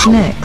Generation X.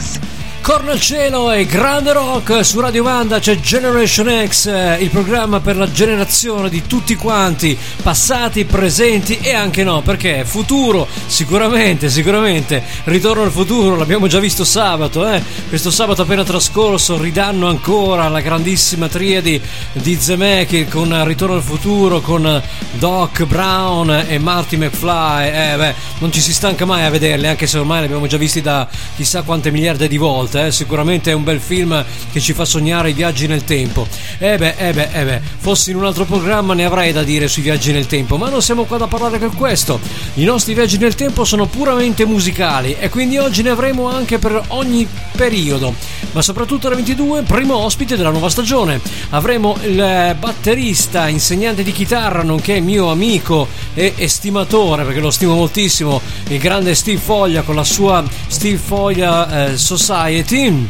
Corno al cielo e grande rock su Radio Vanda c'è Generation X, eh, il programma per la generazione di tutti quanti, passati, presenti e anche no, perché futuro, sicuramente, sicuramente, ritorno al futuro, l'abbiamo già visto sabato, eh? questo sabato appena trascorso ridanno ancora la grandissima triadi di Zemeckis con Ritorno al futuro, con Doc Brown e Marty McFly, eh beh, non ci si stanca mai a vederli, anche se ormai li abbiamo già visti da chissà quante miliardi di volte eh? Sicuramente è un bel film che ci fa sognare i viaggi nel tempo. Eh beh, eh beh, eh beh, fossi in un altro programma ne avrei da dire sui viaggi nel tempo, ma non siamo qua da parlare per questo. I nostri viaggi nel tempo sono puramente musicali e quindi oggi ne avremo anche per ogni periodo, ma soprattutto alle 22, primo ospite della nuova stagione. Avremo il batterista, insegnante di chitarra, nonché mio amico e estimatore, perché lo stimo moltissimo, il grande Steve Foglia con la sua Steve Foglia eh, Society Team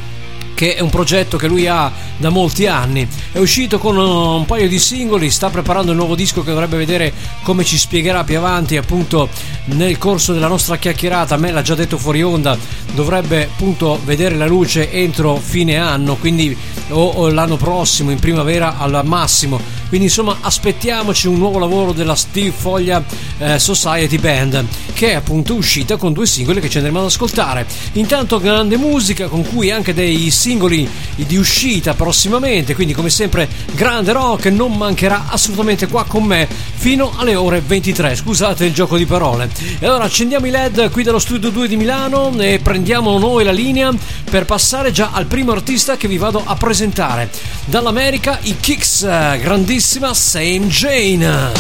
che è un progetto che lui ha da molti anni. È uscito con un paio di singoli, sta preparando il nuovo disco che dovrebbe vedere come ci spiegherà più avanti, appunto nel corso della nostra chiacchierata. Me l'ha già detto fuori onda, dovrebbe appunto vedere la luce entro fine anno, quindi o, o l'anno prossimo, in primavera al massimo. Quindi insomma aspettiamoci un nuovo lavoro della Steve Foglia eh, Society Band che è appunto uscita con due singoli che ci andremo ad ascoltare. Intanto grande musica con cui anche dei singoli di uscita prossimamente, quindi come sempre grande rock non mancherà assolutamente qua con me fino alle ore 23. Scusate il gioco di parole. E allora accendiamo i LED qui dallo studio 2 di Milano e prendiamo noi la linea per passare già al primo artista che vi vado a presentare. Dall'America i Kicks, grandissimi bellissima Same Jane.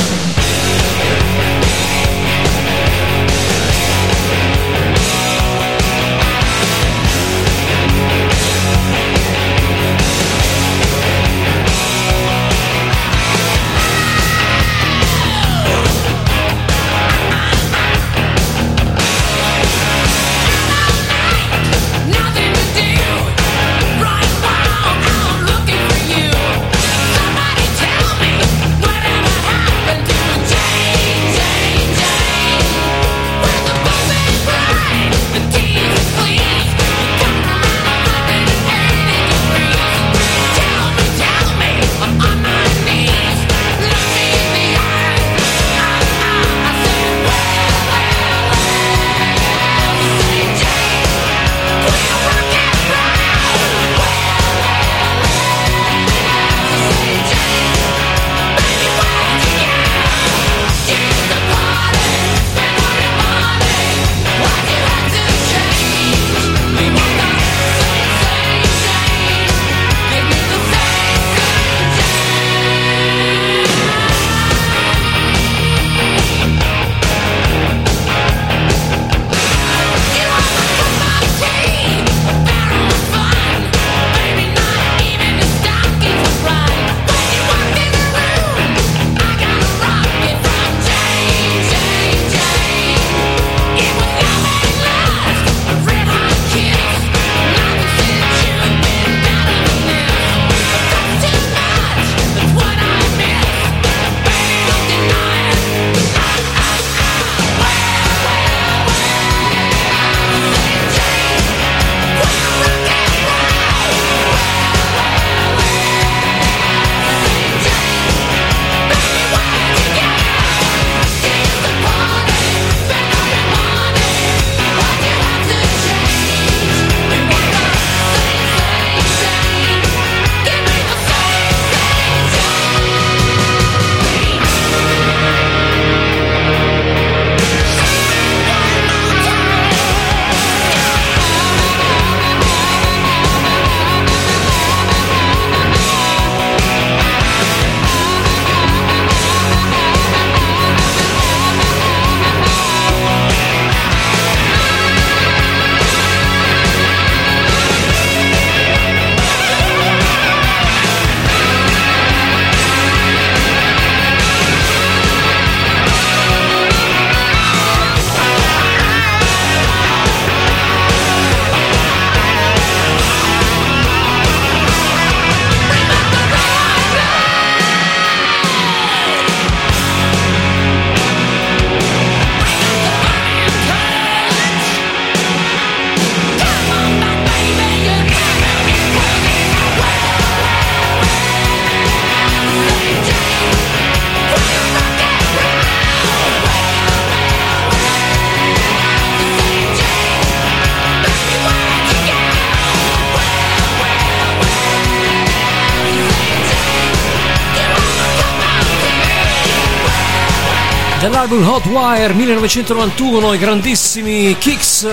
Dell'album Hot Wire 1991 i grandissimi Kicks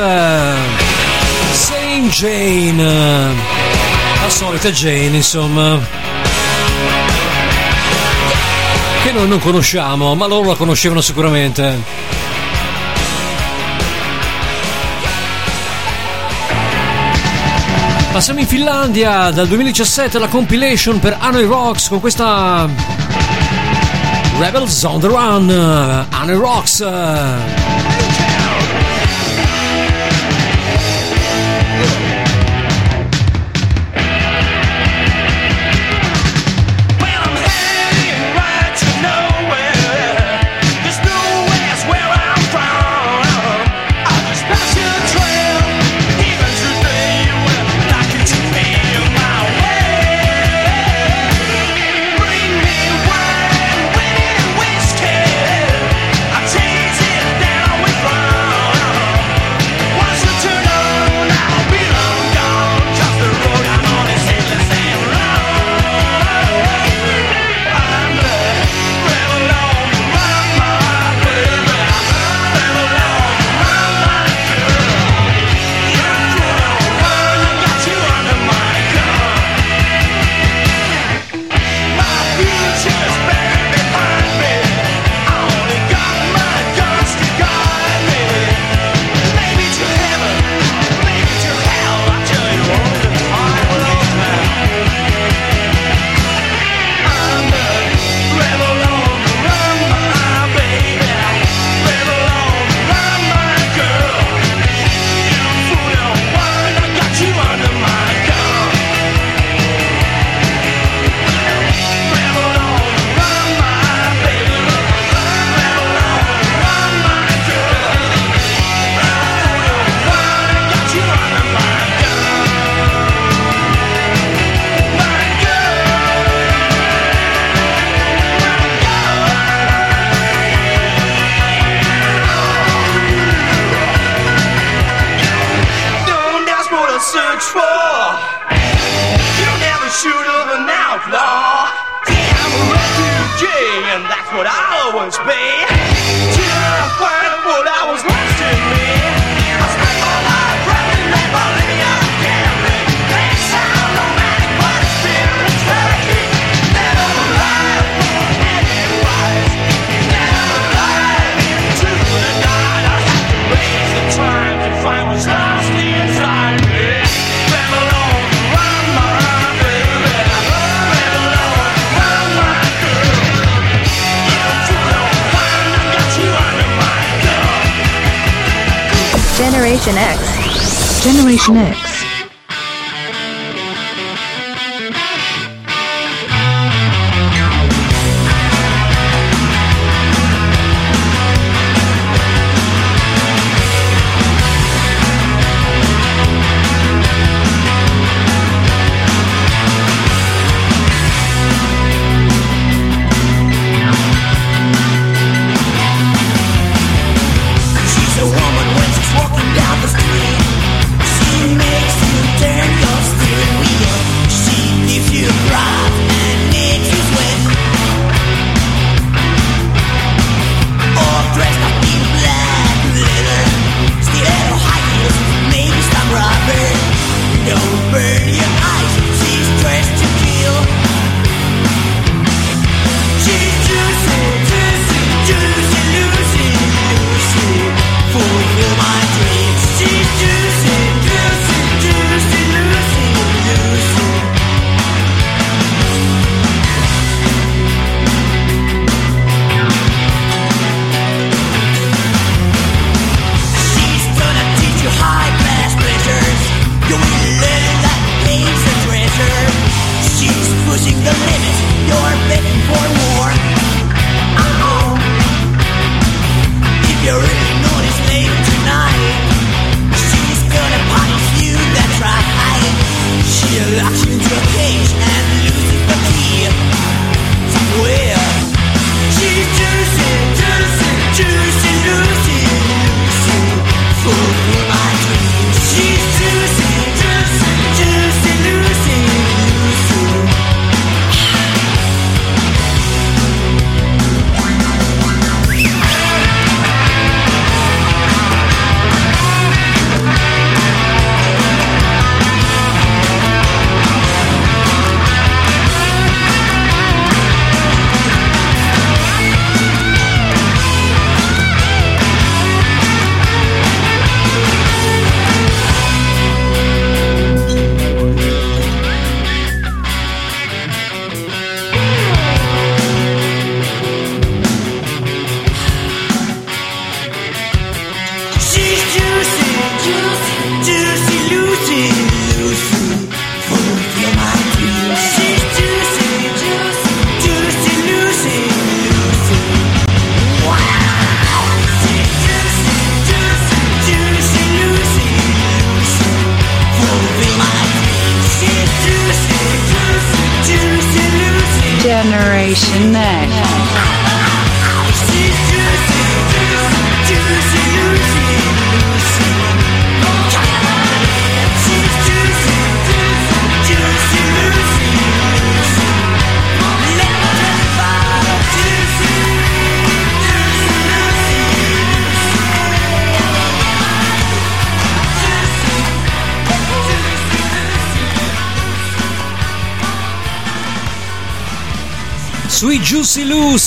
Saint Jane la solita Jane insomma che noi non conosciamo ma loro la conoscevano sicuramente. Passiamo in Finlandia dal 2017 la compilation per Hanoi Rocks con questa Rebels on the Run uh, Hanoi Rocks Generation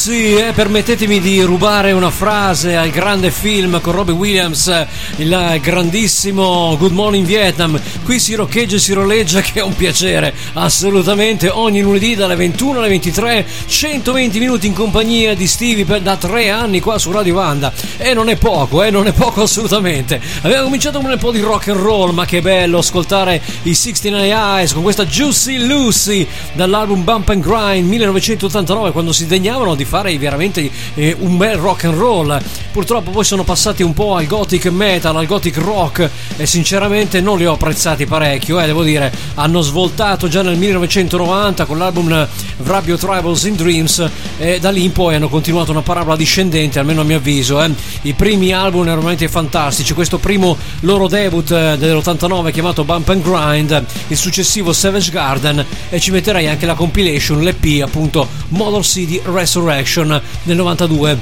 Lucy, eh, permettetemi di rubare una frase al grande film con Robbie Williams, il grandissimo Good Morning Vietnam. Qui si roccheggia e si roleggia che è un piacere, assolutamente. Ogni lunedì dalle 21 alle 23, 120 minuti in compagnia di Stevie per, da tre anni qua su Radio Vanda. E non è poco, eh, non è poco assolutamente. Abbiamo cominciato con un po' di rock and roll, ma che bello ascoltare i 69 Eyes con questa Juicy Lucy dall'album Bump and Grind 1989 quando si degnavano di fare veramente eh, un bel rock and roll. Purtroppo poi sono passati un po' al gothic metal, al gothic rock e sinceramente non li ho apprezzati parecchio, eh, devo dire. Hanno svoltato già nel 1990 con l'album Vrabio Tribals in Dreams e da lì in poi hanno continuato una parabola discendente, almeno a mio avviso. Eh. I primi album erano veramente fantastici. Questo primo loro debut eh, dell'89 chiamato Bump and Grind, il successivo Savage Garden e ci metterei anche la compilation, l'EP appunto Model City Resurrection del 92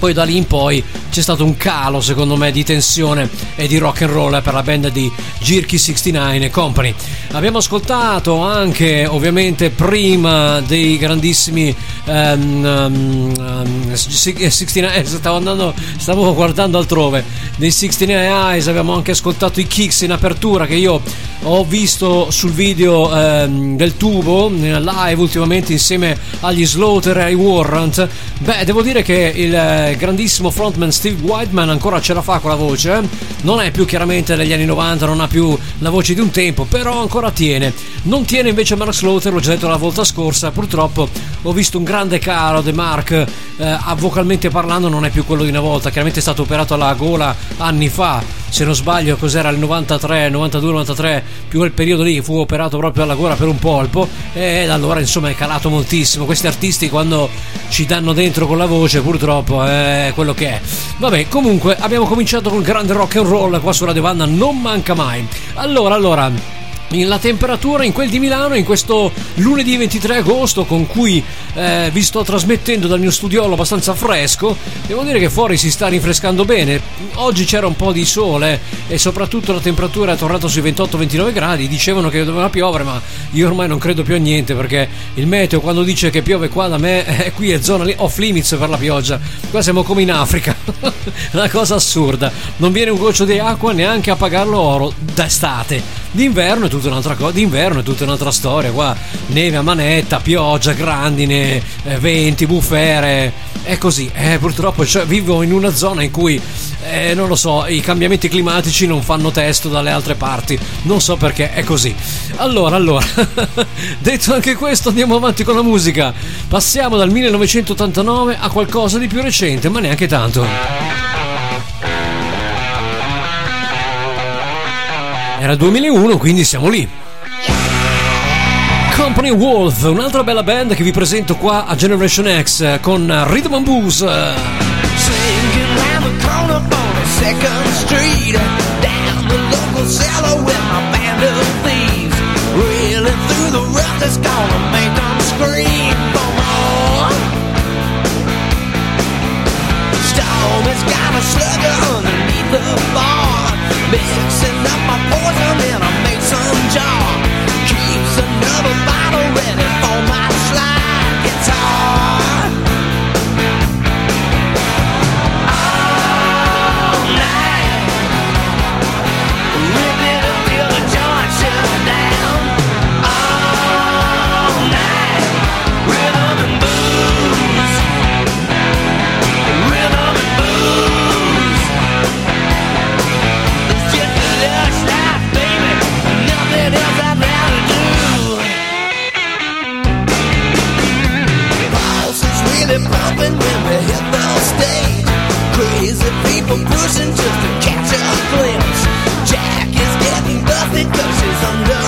poi da lì in poi c'è stato un calo secondo me di tensione e di rock and roll per la band di Jirky 69 e Company. Abbiamo ascoltato anche ovviamente prima dei grandissimi um, um, 69 stavo andando stavo guardando altrove. Dei 69 Eyes abbiamo anche ascoltato i kicks in apertura che io ho visto sul video um, del tubo live ultimamente insieme agli Slaughter e ai Warrant. Beh devo dire che il grandissimo frontman Steve Whiteman ancora ce la fa con la voce. Eh? Non è più chiaramente degli anni 90, non ha più la voce di un tempo, però ancora tiene. Non tiene invece Mark Slaughter, l'ho già detto la volta scorsa. Purtroppo ho visto un grande calo di Mark, eh, vocalmente parlando, non è più quello di una volta. Chiaramente è stato operato alla gola anni fa. Se non sbaglio, cos'era il 93, 92, 93, più quel periodo lì fu operato proprio alla gola per un polpo. E da allora, insomma, è calato moltissimo. Questi artisti, quando ci danno dentro con la voce, purtroppo. Eh, quello che è. Vabbè, comunque abbiamo cominciato con grande rock and roll qua su Radio Banda, non manca mai. Allora, allora la temperatura in quel di Milano in questo lunedì 23 agosto con cui eh, vi sto trasmettendo dal mio studiolo abbastanza fresco devo dire che fuori si sta rinfrescando bene. Oggi c'era un po' di sole e soprattutto la temperatura è tornata sui 28-29 gradi. Dicevano che doveva piovere ma io ormai non credo più a niente perché il meteo quando dice che piove qua da me eh, qui è zona off limits per la pioggia. Qua siamo come in Africa. Una cosa assurda. Non viene un goccio di acqua neanche a pagarlo oro d'estate. D'inverno è tutto tutta un'altra cosa. D'inverno è tutta un'altra storia. Qua neve a manetta, pioggia, grandine, eh, venti, bufere. È così. Eh, purtroppo cioè, vivo in una zona in cui, eh, non lo so, i cambiamenti climatici non fanno testo dalle altre parti. Non so perché è così. Allora, allora, detto anche questo, andiamo avanti con la musica. Passiamo dal 1989 a qualcosa di più recente, ma neanche tanto. Era 2001, quindi siamo lì. Company Wolf, un'altra bella band che vi presento qua a Generation X con Rhythm and Blues. Storm has got a slugger underneath the bar Mixing up my poison in a mason jar. Keeps another bottle ready for my slide when we hit the stage. Crazy people pushing just to catch a glimpse. Jack is getting busted cause she's under.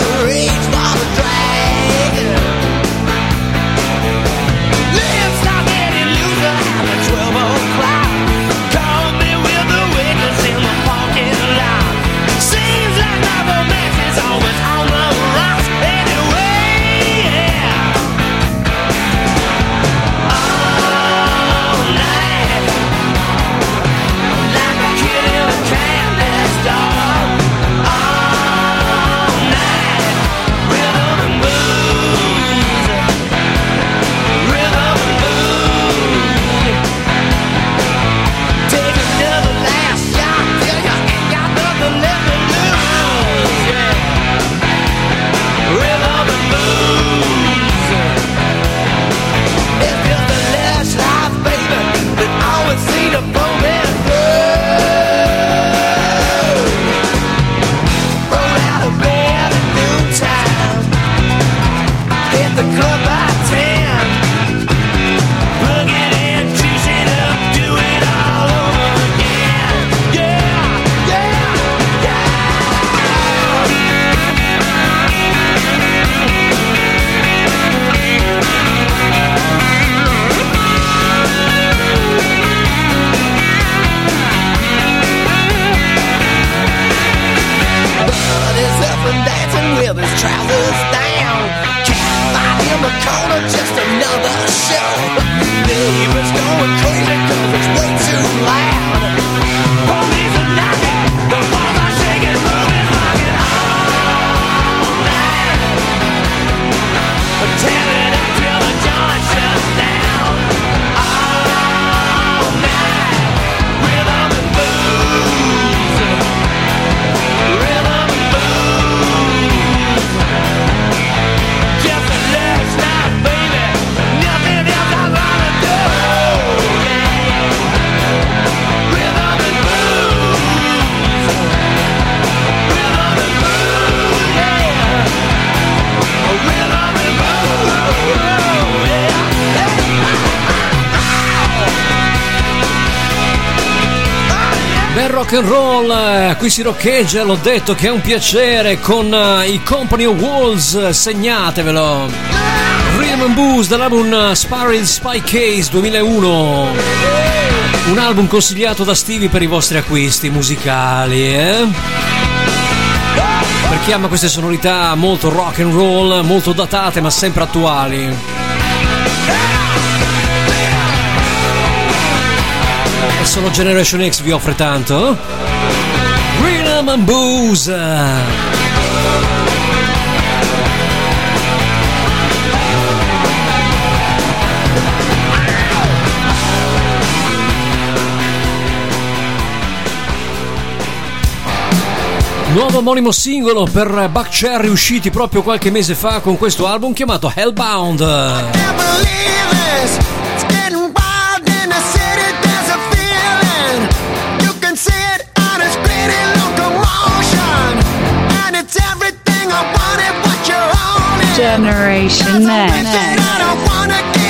And roll, eh, qui si roccheggia, l'ho detto che è un piacere con uh, i Company of Walls, segnatevelo. Rhythm and Booze dall'album Spiral Spy Case 2001. Un album consigliato da Stevie per i vostri acquisti musicali, eh? Per chi ama queste sonorità molto rock and roll, molto datate ma sempre attuali. E solo Generation X vi offre tanto? Rhythm and! Nuovo omonimo singolo per Buck Cherry usciti proprio qualche mese fa con questo album chiamato Hellbound. Generation Next.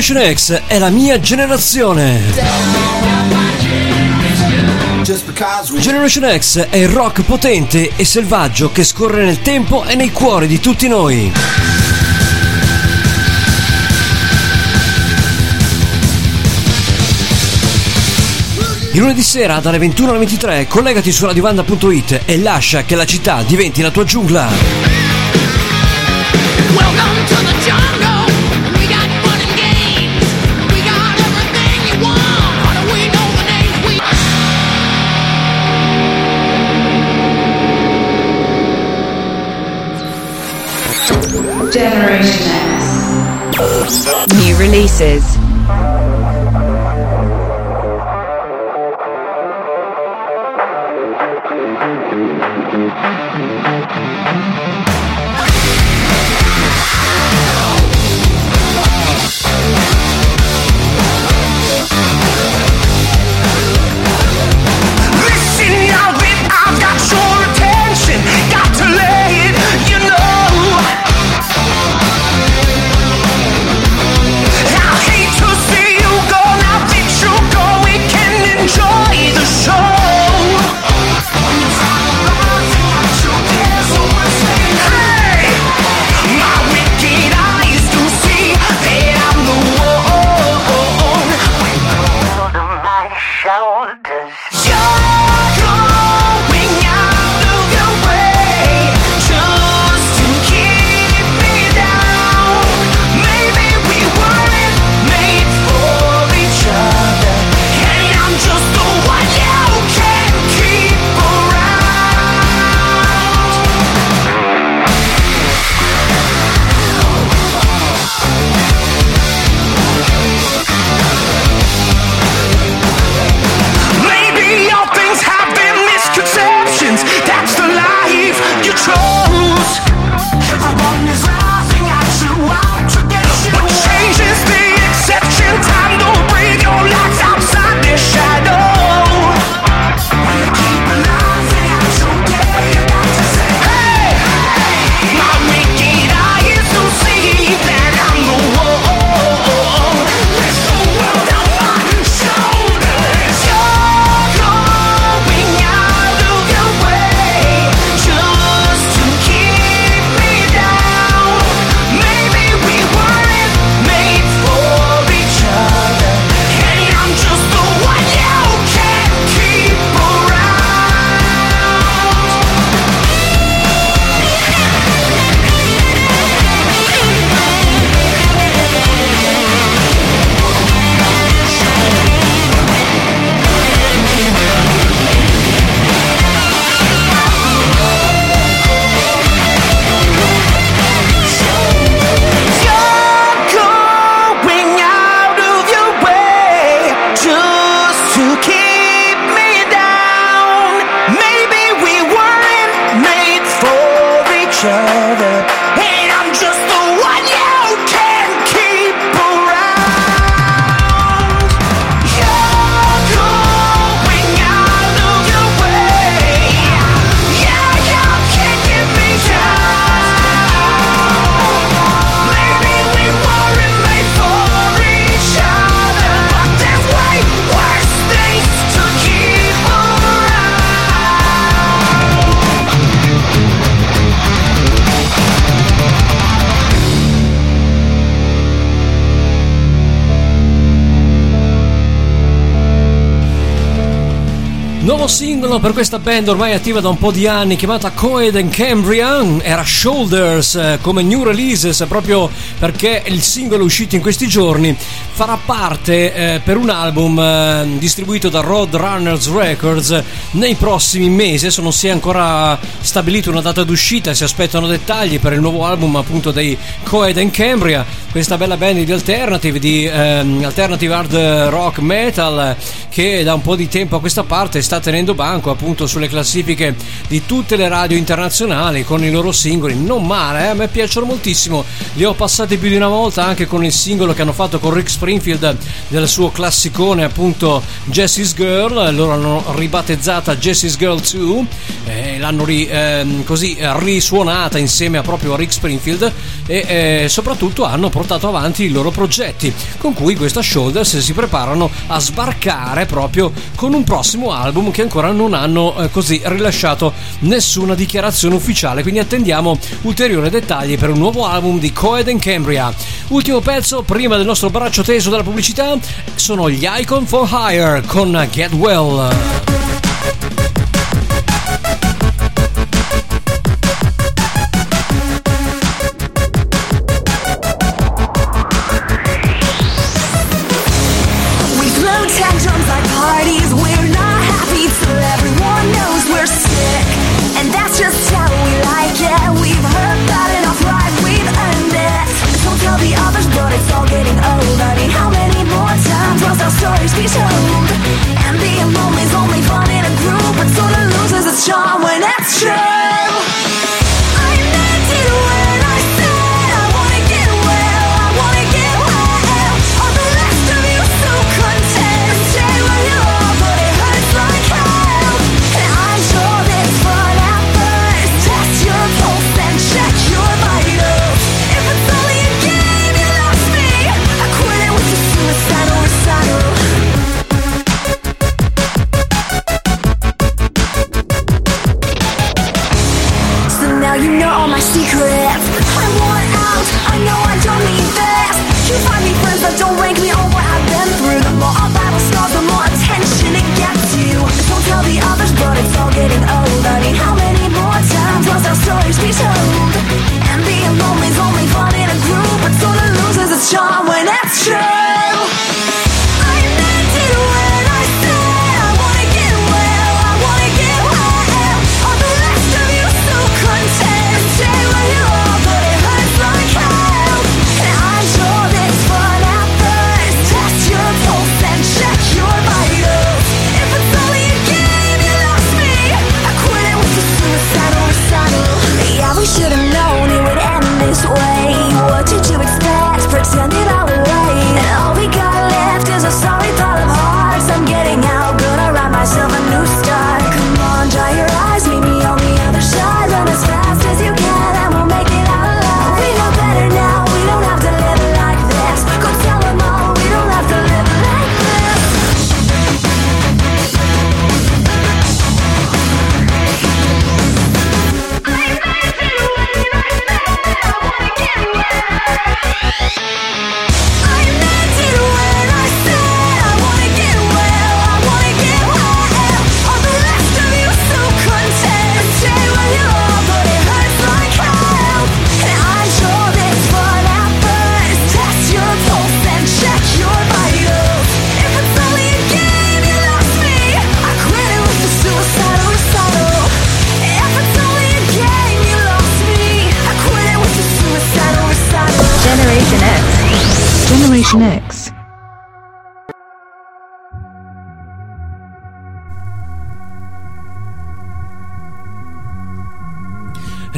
Generation X è la mia generazione. Generation X è il rock potente e selvaggio che scorre nel tempo e nei cuori di tutti noi. Il lunedì sera dalle 21 alle 23 collegati su radiovanda.it e lascia che la città diventi la tua giungla. Releases. Singolo per questa band ormai attiva da un po' di anni chiamata Coed and Cambrian era Shoulders eh, come new releases proprio perché il singolo uscito in questi giorni farà parte eh, per un album eh, distribuito da Roadrunners Records nei prossimi mesi. Adesso non si è ancora stabilito una data d'uscita si aspettano dettagli per il nuovo album appunto dei Coed and Cambria questa bella band di alternative di ehm, alternative hard rock metal che da un po' di tempo a questa parte sta tenendo banco appunto sulle classifiche di tutte le radio internazionali con i loro singoli. Non male, eh? a me piacciono moltissimo. Li ho passati più di una volta anche con il singolo che hanno fatto con Rick Springfield del suo classicone appunto Jessie's Girl. Loro hanno ribattezzata Jessie's Girl 2. Eh, l'hanno ri, ehm, così risuonata insieme a proprio Rick Springfield e eh, soprattutto hanno portato avanti i loro progetti con cui questa Shoulders si preparano a sbarcare proprio con un prossimo album che ancora non hanno eh, così rilasciato nessuna dichiarazione ufficiale. Quindi attendiamo ulteriori dettagli per un nuovo album di Coed and Cambria. Ultimo pezzo prima del nostro braccio teso della pubblicità sono gli Icon for Hire con Get Well but it's all getting old I mean, how many more times must our stories be told? And being lonely's only fun in a group But sort of loses its charm when it's true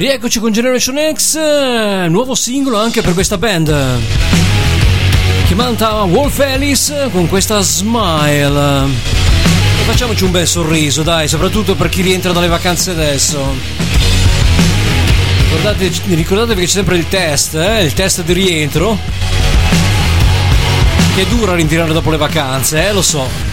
Rieccoci con Generation X, nuovo singolo anche per questa band. Che manta Wolf Alice con questa smile. E facciamoci un bel sorriso, dai, soprattutto per chi rientra dalle vacanze adesso. Ricordate, ricordatevi che c'è sempre il test, eh? il test di rientro. Che dura rientrare dopo le vacanze, eh, lo so.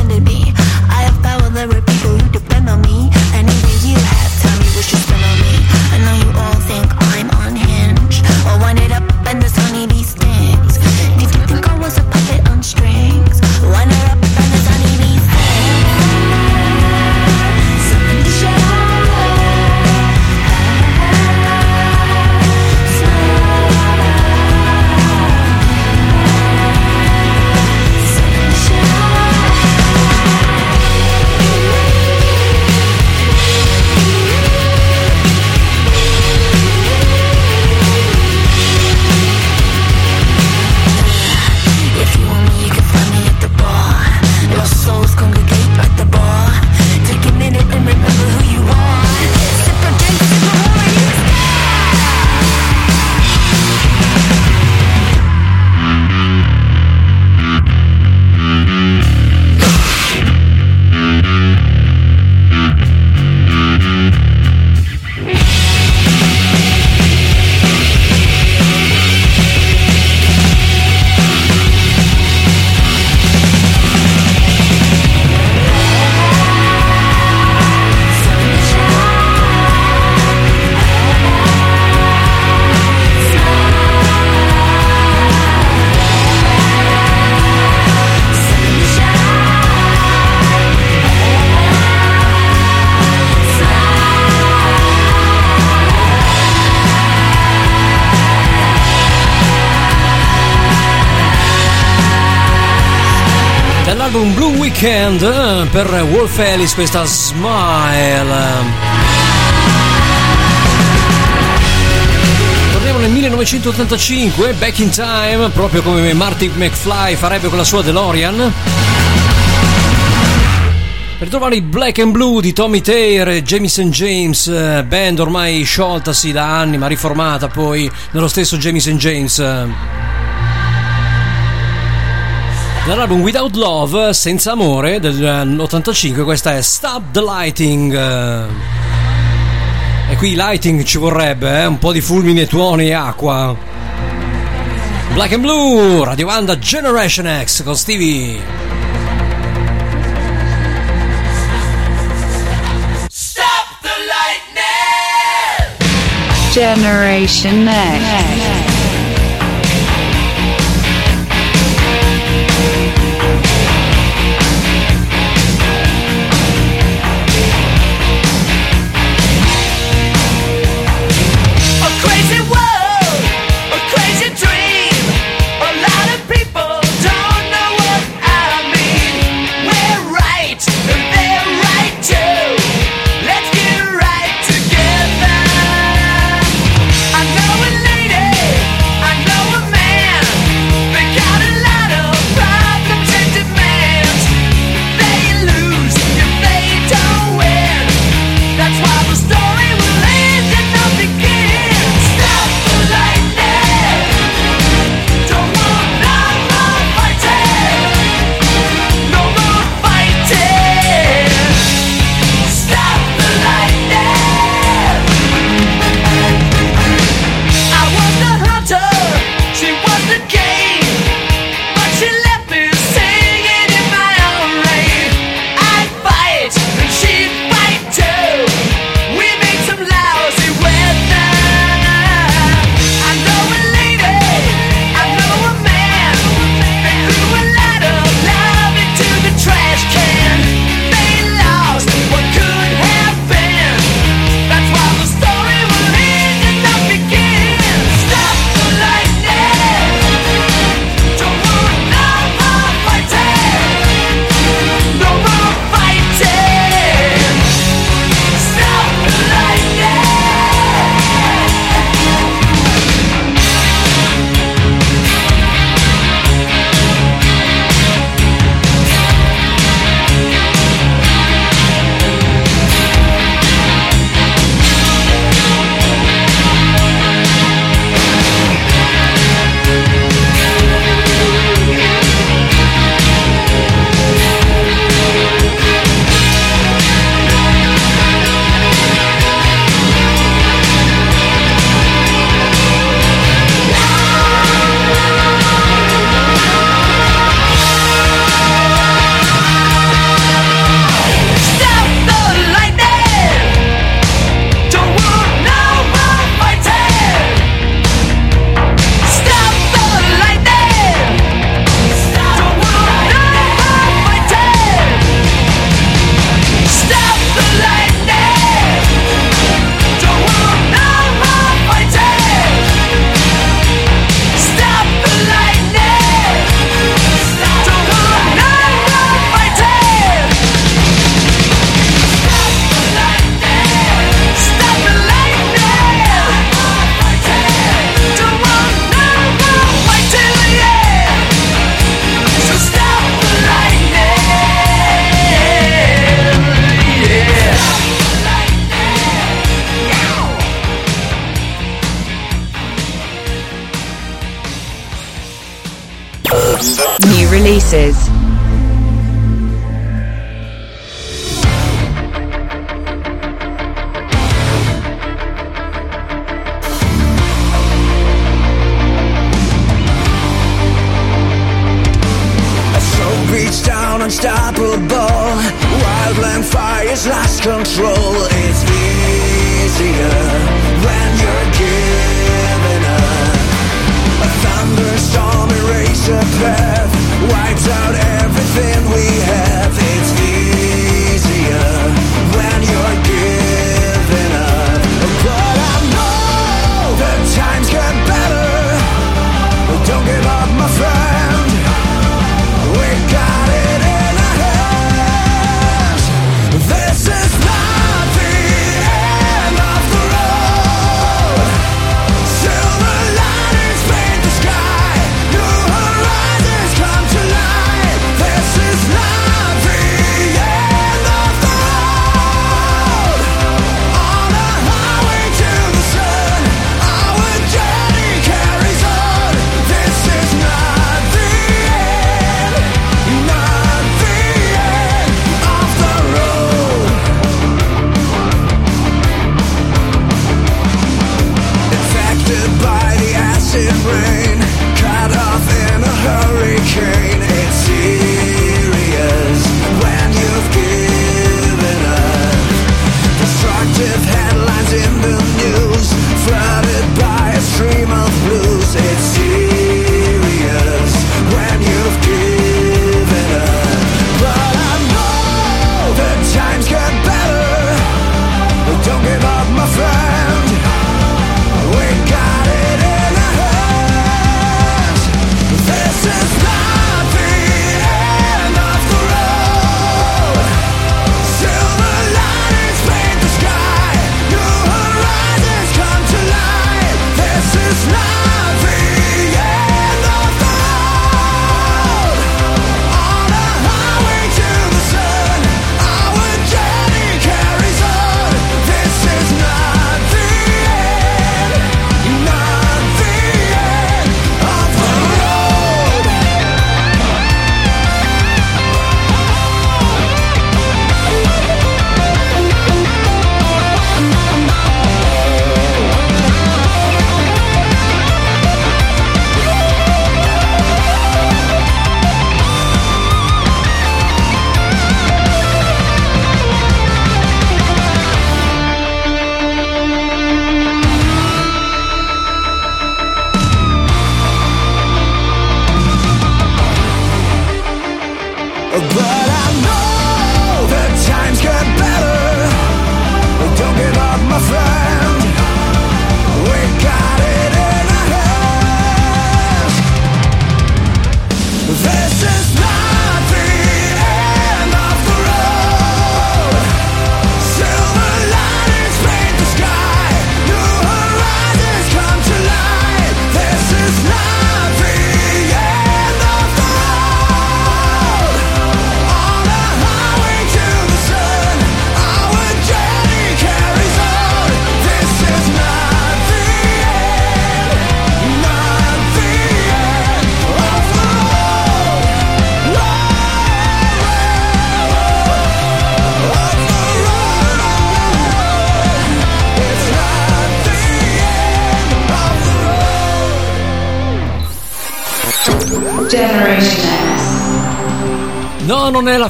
offended me. I have power, there people who depend on me. Per Wolf Alice questa Smile. Torniamo nel 1985, Back in Time, proprio come Marty McFly farebbe con la sua DeLorean. Per trovare i Black and Blue di Tommy Taylor e Jamison James, eh, band ormai scioltasi da anni ma riformata poi nello stesso Jamison James. Dall'album Without Love, Senza Amore del85, questa è Stop the Lighting. E qui lighting ci vorrebbe, eh? un po' di fulmini e tuoni e acqua. Black and Blue, Radio Wanda Generation X con Stevie. Generation X.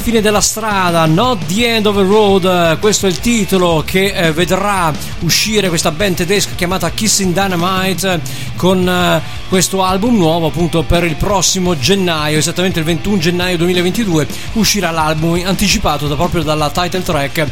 fine della strada, not the end of the road, questo è il titolo che eh, vedrà uscire questa band tedesca chiamata Kissing Dynamite con eh, questo album nuovo appunto per il prossimo gennaio, esattamente il 21 gennaio 2022 uscirà l'album anticipato da, proprio dalla title track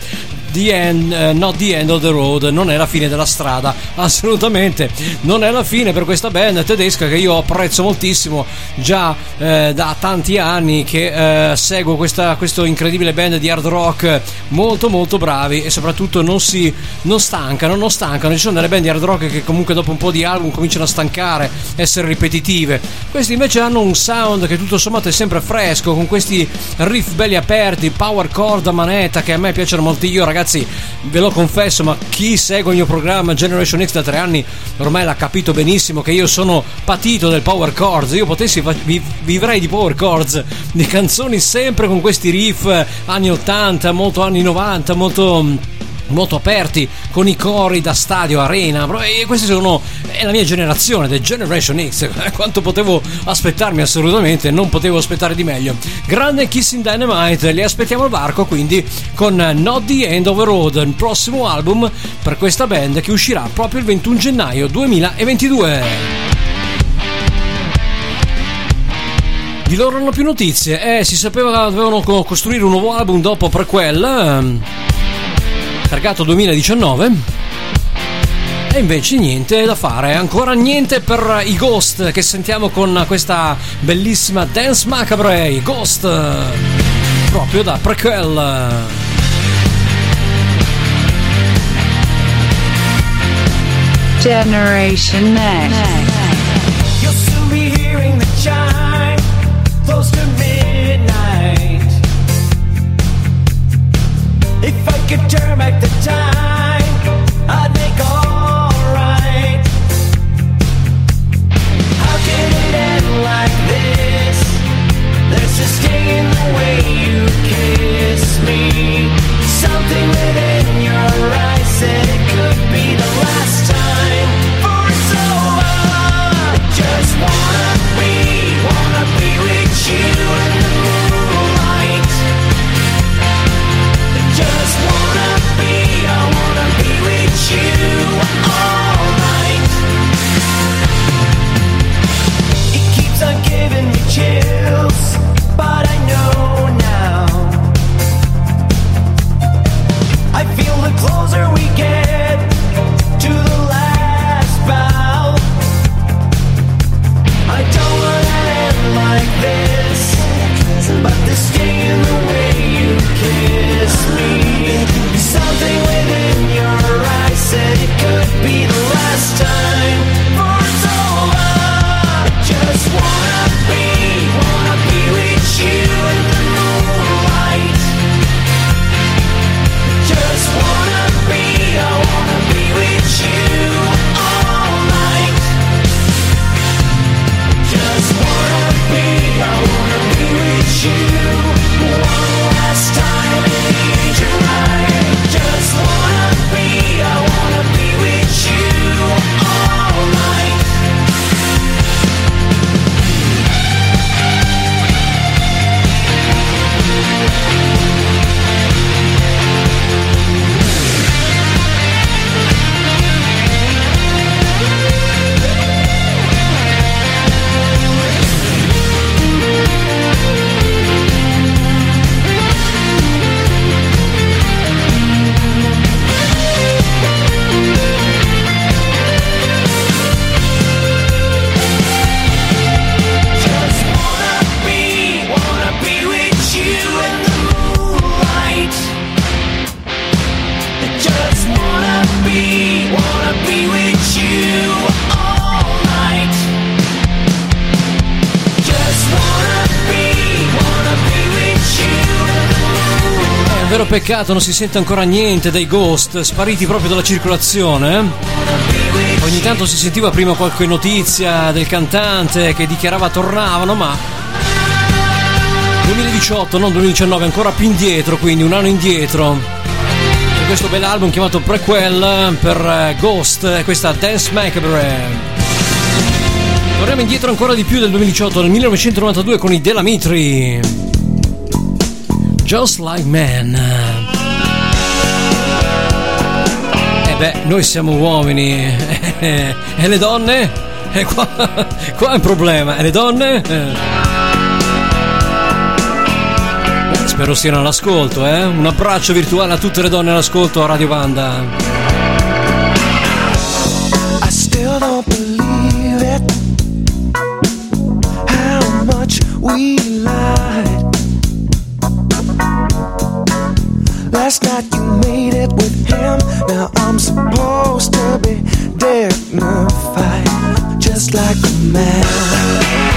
the end, uh, not the end of the road, non è la fine della strada, assolutamente non è la fine per questa band tedesca che io apprezzo moltissimo già eh, da tanti anni che eh, seguo questa, questo incredibile band di hard rock molto molto bravi e soprattutto non si non stancano, non stancano, ci sono delle band di hard rock che comunque dopo un po' di album cominciano a stancare, essere ripetitive, questi invece hanno un sound che tutto sommato è sempre fresco con questi riff belli aperti, power chord a manetta che a me piacciono molto io ragazzi ve lo confesso, ma chi segue il mio programma Generation X da tre anni ormai l'ha capito benissimo che io sono patito del power chords. Io potessi vivrei di power chords, di canzoni sempre con questi riff anni 80, molto anni 90, molto molto aperti con i cori da stadio, arena e questi sono è la mia generazione, The Generation X quanto potevo aspettarmi assolutamente non potevo aspettare di meglio grande Kissing Dynamite li aspettiamo al varco quindi con Not the End of the Road il prossimo album per questa band che uscirà proprio il 21 gennaio 2022 Di loro hanno più notizie. Eh, si sapeva che dovevano costruire un nuovo album dopo prequel. Targato 2019 e invece niente da fare, ancora niente per i Ghost che sentiamo con questa bellissima Dance Macabre, Ghost, proprio da prequel. Generation Next. You'll could turn vero peccato, non si sente ancora niente dei ghost, spariti proprio dalla circolazione. Eh? Ogni tanto si sentiva prima qualche notizia del cantante che dichiarava tornavano, ma 2018, non 2019, ancora più indietro, quindi un anno indietro. E questo bell'album chiamato Prequel per eh, Ghost, eh, questa Dance Macabre. Torniamo indietro ancora di più del 2018, nel 1992 con i Delamitri. Just Like Man. E beh, noi siamo uomini e le donne? E qua, qua è un problema, e le donne? Eh. Spero siano all'ascolto, eh? Un abbraccio virtuale a tutte le donne all'ascolto a Radio Banda. I still don't believe it. How much we love Last night you made it with him. Now I'm supposed to be dignified, just like a man.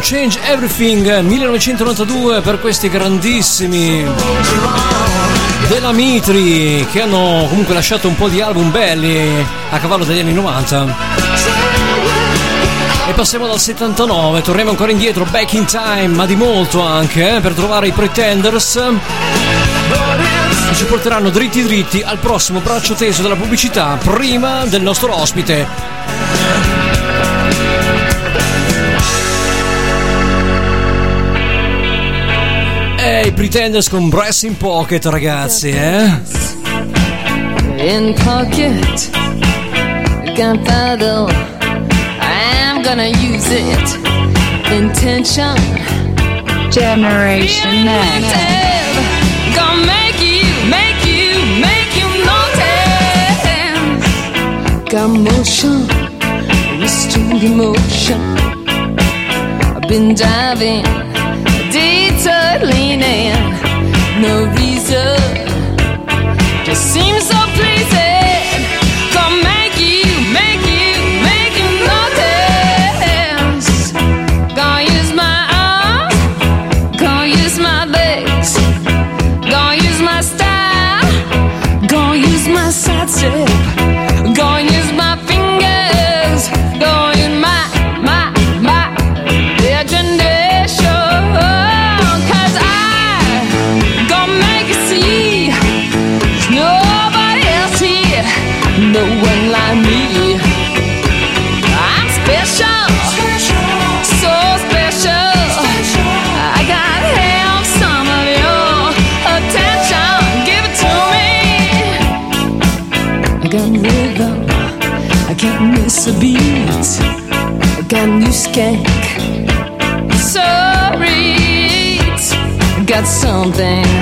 Change Everything 1992 per questi grandissimi della Mitri che hanno comunque lasciato un po' di album belli a cavallo degli anni 90. E passiamo dal 79, torniamo ancora indietro, back in time, ma di molto anche, eh, per trovare i Pretenders ci porteranno dritti dritti al prossimo braccio teso della pubblicità prima del nostro ospite. Pretenders con Brass in Pocket, ragazzi, eh? in pocket gunpowder i'm gonna use it. Intention. Generation Next. gonna make you make you make you notice got motion restrained emotion i've been diving detour leaning no reason just a beat. I got new skank, sorry. Got something.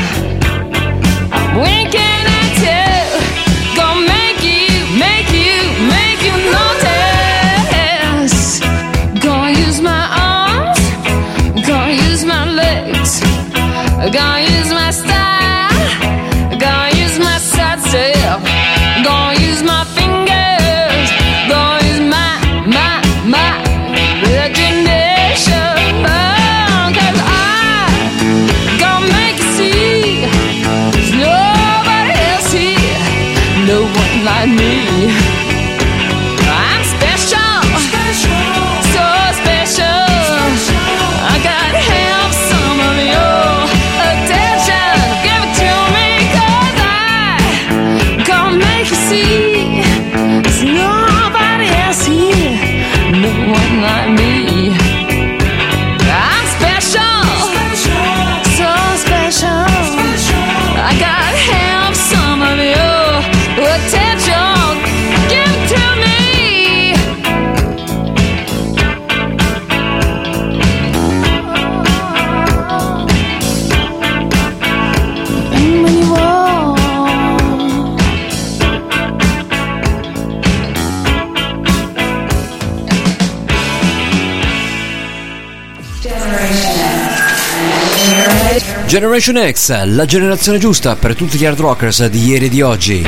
Generation X, la generazione giusta per tutti gli hard rockers di ieri e di oggi.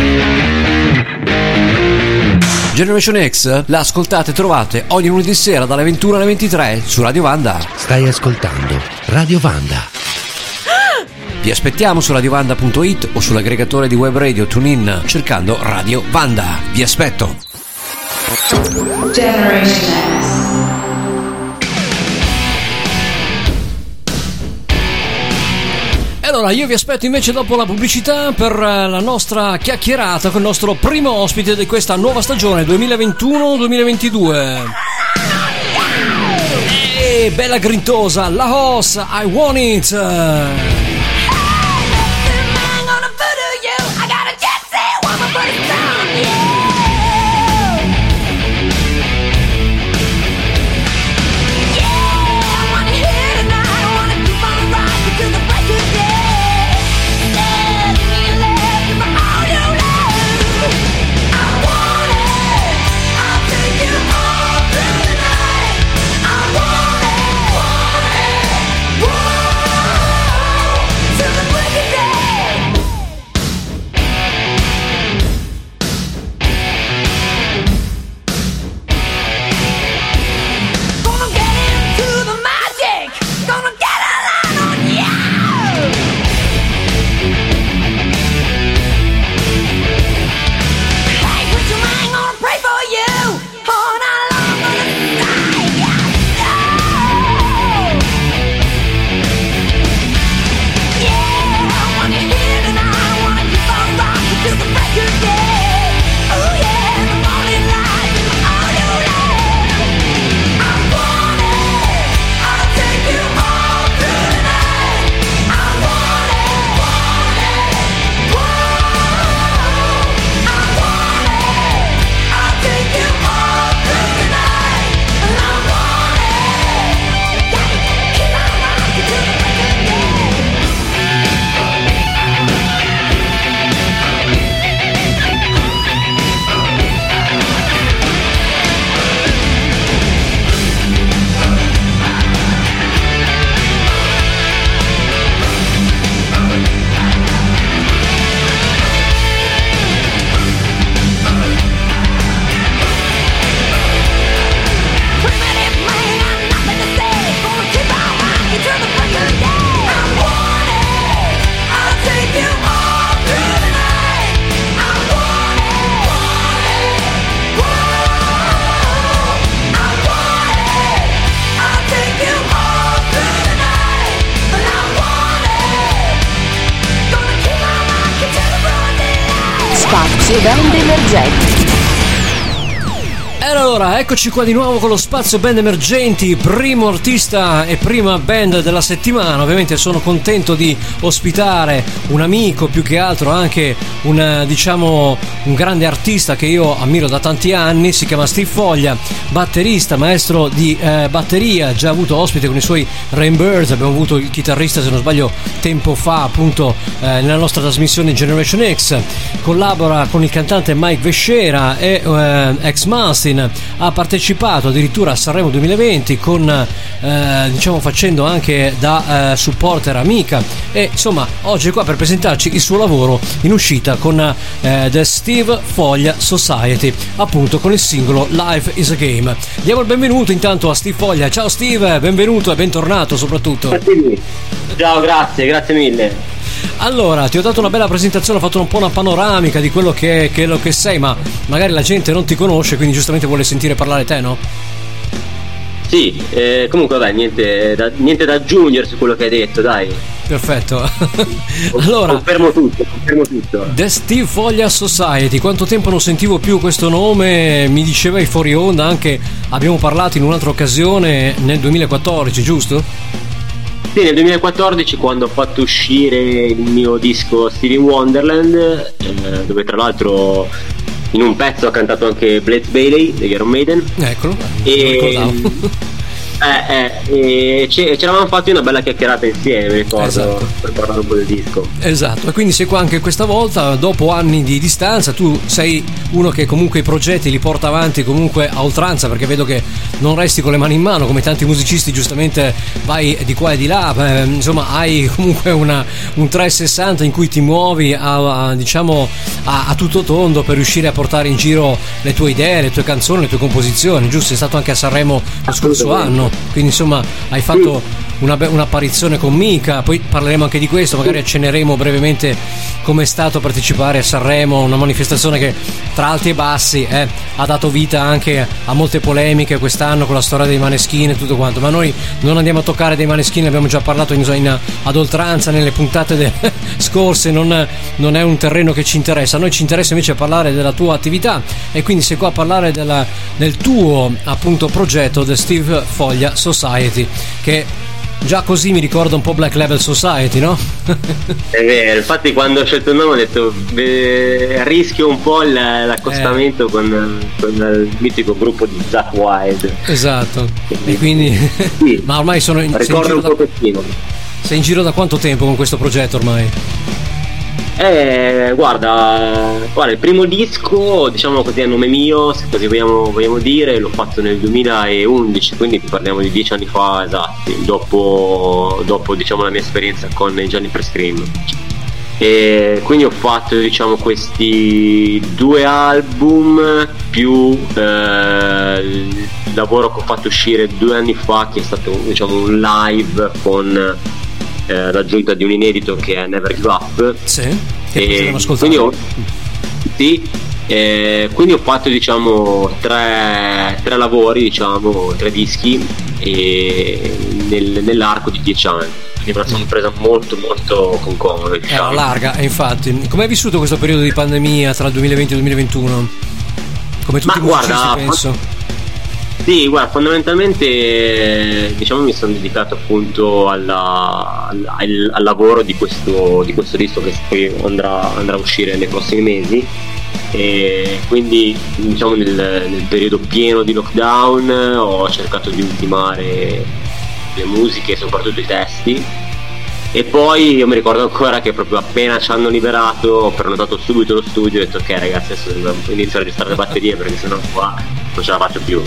Generation X la ascoltate e trovate ogni lunedì sera dalle 21 alle 23 su Radio Vanda. Stai ascoltando Radio Vanda. Vi aspettiamo su radiovanda.it o sull'aggregatore di web radio TuneIn cercando Radio Vanda. Vi aspetto. Generation X. allora io vi aspetto invece dopo la pubblicità per eh, la nostra chiacchierata con il nostro primo ospite di questa nuova stagione 2021-2022. E bella grintosa, la host, I want it. Spazio band emergenti. E allora, eccoci qua di nuovo con lo spazio band emergenti, primo artista e prima band della settimana. Ovviamente sono contento di ospitare un amico, più che altro anche un, diciamo, un grande artista che io ammiro da tanti anni, si chiama Steve Foglia, batterista, maestro di eh, batteria, già avuto ospite con i suoi Rainbirds, abbiamo avuto il chitarrista, se non sbaglio, tempo fa, appunto, eh, nella nostra trasmissione Generation X, collabora con il cantante Mike Vescera e eh, ex Mastin, ha partecipato addirittura a Sanremo 2020 con, eh, diciamo, facendo anche da eh, supporter amica e insomma oggi è qua per presentarci il suo lavoro in uscita con eh, The Steve Foglia Society, appunto con il singolo Life is a Game. Diamo il benvenuto intanto a Steve Foglia. Ciao Steve, benvenuto e bentornato soprattutto. Ciao, grazie, grazie mille. Allora, ti ho dato una bella presentazione, ho fatto un po' una panoramica di quello che, che, lo che sei, ma magari la gente non ti conosce, quindi giustamente vuole sentire parlare te, no? Sì, eh, comunque vabbè, niente da, niente da aggiungere su quello che hai detto, dai. Perfetto. allora, Confermo tutto, confermo tutto. The Steve Foglia Society, quanto tempo non sentivo più questo nome? Mi dicevi fuori onda anche, abbiamo parlato in un'altra occasione nel 2014, giusto? Sì, nel 2014 quando ho fatto uscire il mio disco Stevie Wonderland, eh, dove tra l'altro in un pezzo ha cantato anche Blaze Bailey degli Iron Maiden. Eccolo, E-. Eh, eh, e ci eravamo fatti una bella chiacchierata insieme, ricordo, Esatto. per parlare un po' del disco. Esatto, e quindi sei qua anche questa volta, dopo anni di distanza, tu sei uno che comunque i progetti li porta avanti comunque a oltranza, perché vedo che non resti con le mani in mano, come tanti musicisti giustamente vai di qua e di là, eh, insomma hai comunque una- un 360 in cui ti muovi a, a, diciamo a, a tutto tondo per riuscire a portare in giro le tue idee, le tue canzoni, le tue composizioni, giusto? Sei stato anche a Sanremo lo scorso anno, quindi insomma hai fatto una be- un'apparizione con Mika, poi parleremo anche di questo, magari accenneremo brevemente come è stato partecipare a Sanremo, una manifestazione che tra alti e bassi eh, ha dato vita anche a molte polemiche quest'anno con la storia dei maneschini e tutto quanto, ma noi non andiamo a toccare dei maneschini, abbiamo già parlato in, in- ad oltranza nelle puntate de- scorse, non, non è un terreno che ci interessa, a noi ci interessa invece parlare della tua attività. E quindi sei qua a parlare della- del tuo appunto progetto The Steve Foglia Society che già così mi ricorda un po' Black Label Society, no? È vero, infatti quando ho scelto il nome ho detto beh, rischio un po' l'accostamento con, con il mitico gruppo di Zack Wild. esatto. E quindi Sì. ma ormai sono in, sei in, Ricordo giro un da, pochettino. sei in giro da quanto tempo con questo progetto ormai? Eh, guarda, guarda, il primo disco, diciamo così a nome mio, se così vogliamo, vogliamo dire, l'ho fatto nel 2011, quindi parliamo di dieci anni fa esatti, dopo, dopo diciamo, la mia esperienza con i Gianni per Scream. E quindi ho fatto diciamo questi due album più eh, il lavoro che ho fatto uscire due anni fa che è stato diciamo un live con eh, l'aggiunta di un inedito che è Never Give Up Sì. Che e quindi ho, sì, eh, quindi ho fatto diciamo tre, tre lavori, diciamo, tre dischi nel- nell'arco di dieci anni. Quindi la sono presa molto molto con comodo. Era Diciamo. larga, e infatti. Come hai vissuto questo periodo di pandemia tra il 2020 e il 2021? Come tutti Ma i musicisti, guarda, penso. Sì, guarda, fondamentalmente diciamo mi sono dedicato appunto alla- al, al- al lavoro di questo, di questo disco che poi andrà, andrà a uscire nei prossimi mesi. E quindi diciamo nel, nel periodo pieno di lockdown ho cercato di ultimare le musiche e soprattutto i testi e poi io mi ricordo ancora che proprio appena ci hanno liberato ho prenotato subito lo studio e ho detto ok ragazzi adesso iniziare a registrare le batterie perché sennò qua non ce la faccio più.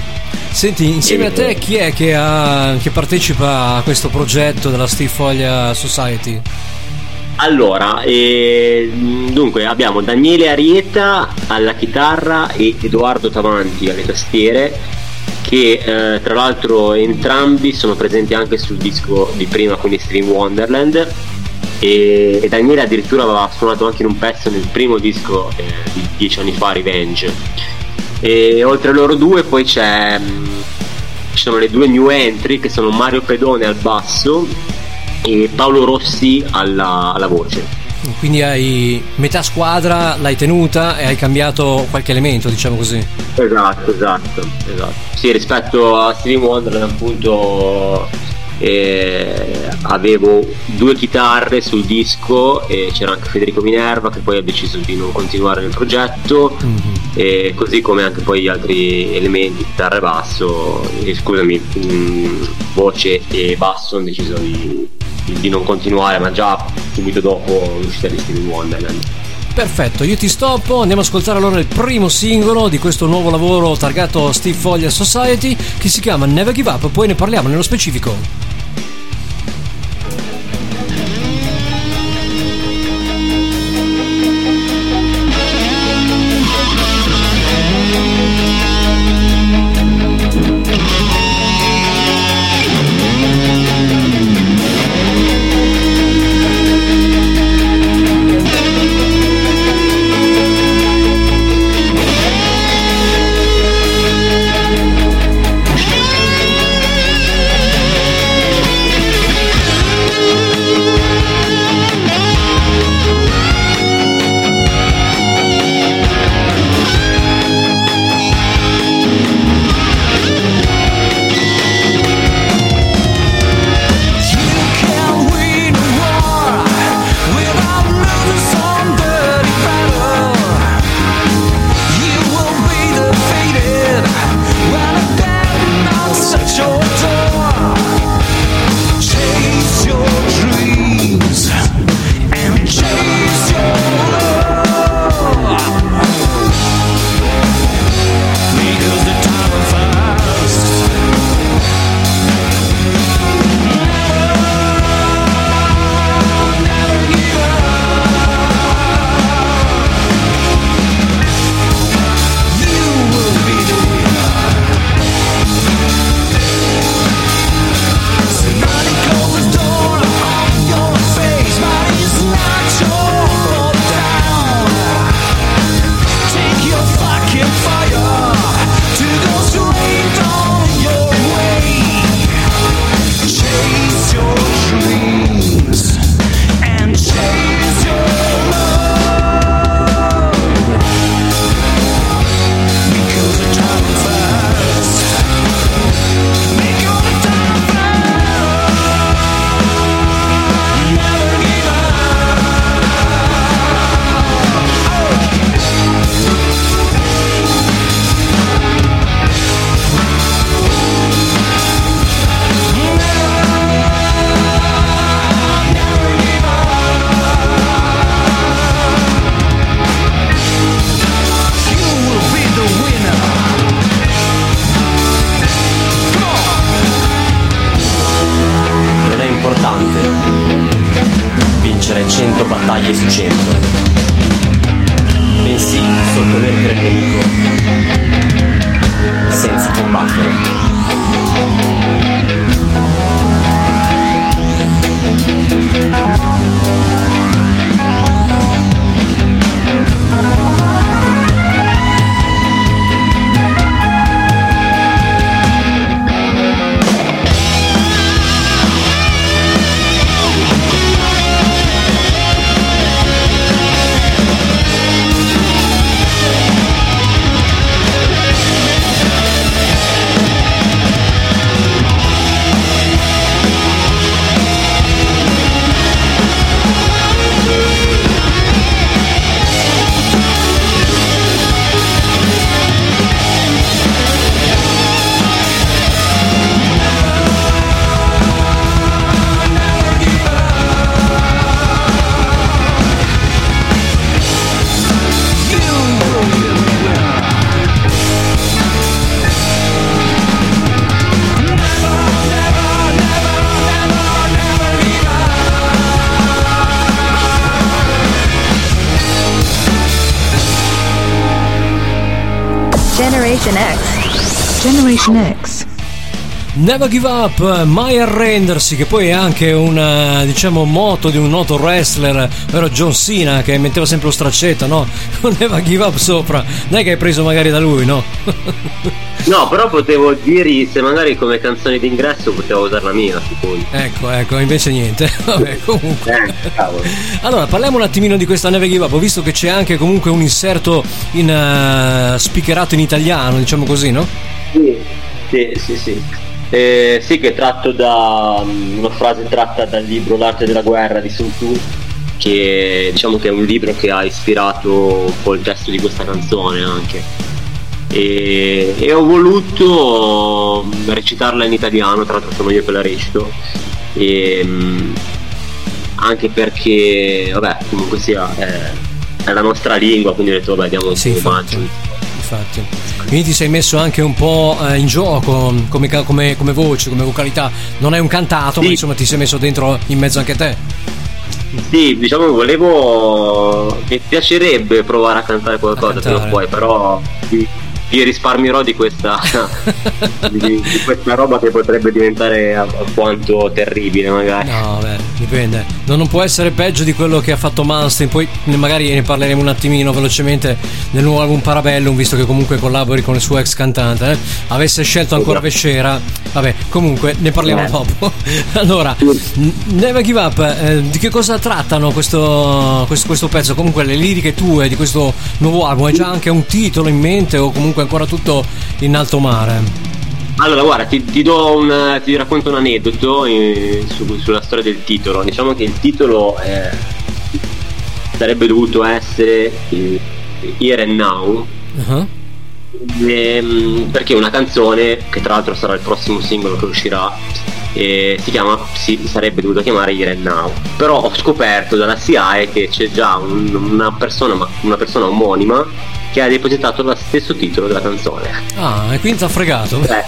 Senti, insieme a te chi è che, ha- che partecipa a questo progetto della Steve Foglia Society? Allora, eh, dunque abbiamo Daniele Arieta alla chitarra e Edoardo Tavanti alle tastiere che eh, tra l'altro entrambi sono presenti anche sul disco di prima con Stream Wonderland e, e Daniele addirittura aveva suonato anche in un pezzo nel primo disco eh, di dieci anni fa, Revenge e oltre a loro due poi c'è mh, ci sono le due new entry che sono Mario Pedone al basso e Paolo Rossi alla, alla voce. Quindi hai metà squadra, l'hai tenuta e hai cambiato qualche elemento, diciamo così. Esatto, esatto, esatto. Sì, rispetto a Stevie Wonder appunto eh, avevo due chitarre sul disco e c'era anche Federico Minerva che poi ha deciso di non continuare nel progetto e così come anche poi gli altri elementi, chitarra e basso, eh, scusami, mh, voce e basso hanno deciso di, di- non continuare ma già subito dopo l'uscita di Stevie Wonderland. Perfetto, io ti stoppo, andiamo ad ascoltare allora il primo singolo di questo nuovo lavoro targato Steve Foglia Society che si chiama Never Give Up, poi ne parliamo nello specifico. Never give up, mai arrendersi, che poi è anche un eh, diciamo motto di un noto wrestler, vero John Cena, che metteva sempre lo straccetto, no? Con Never give up sopra. Non è che hai preso magari da lui, no? No, però potevo dire se magari come canzone d'ingresso potevo usare la mia, secondo. ecco, ecco, invece niente. Vabbè, comunque. Eh. Allora, parliamo un attimino di questa Never Give Up. Ho visto che c'è anche comunque un inserto in eh, speakerato in italiano, diciamo così, no? Sì, sì, sì. sì. Eh, sì, che è tratto da mm, una frase tratta dal libro L'arte della guerra di Sun Tzu, che diciamo che è un libro che ha ispirato un po' il testo di questa canzone anche. E, e ho voluto mm, recitarla in italiano, tra l'altro sono io che la recito. E, mm, anche perché, vabbè, comunque sia, è, è la nostra lingua, quindi ho detto, vabbè, diamo un Sì, po' infatti. Infatti. Quindi ti sei messo anche un po' eh, in gioco come, come- come voce, come vocalità. Non è un cantato, ma Sì. insomma ti sei messo dentro in mezzo anche te. Sì, diciamo che volevo. Mi piacerebbe provare a cantare qualcosa A prima o cantare. poi, però vi risparmierò di questa, di, di questa roba che potrebbe diventare alquanto terribile, magari. No, beh, dipende. Non, non può essere peggio di quello che ha fatto Malmsteen. Poi magari ne parleremo un attimino velocemente nel nuovo album Parabellum, visto che comunque collabori con il suo ex cantante. eh. Avesse scelto ancora Vescera, vabbè, comunque ne parliamo Eh. dopo. allora, Never Give Up, eh, di che cosa trattano questo, questo, questo pezzo? Comunque le liriche tue di questo nuovo album, hai già anche un titolo in mente o comunque ancora tutto in alto mare? Allora, guarda, ti, ti do un, ti racconto un aneddoto eh, su- sulla storia del titolo. Diciamo che il titolo eh, sarebbe dovuto essere eh, Here and Now. Uh-huh. Ehm, perché è una canzone che tra l'altro sarà il prossimo singolo che uscirà eh, si chiama si sarebbe dovuta chiamare and Now. Però ho scoperto dalla SIAE che c'è già un- una persona ma- una persona omonima che ha depositato lo stesso titolo della canzone. Ah, e quindi ti ha fregato. eh,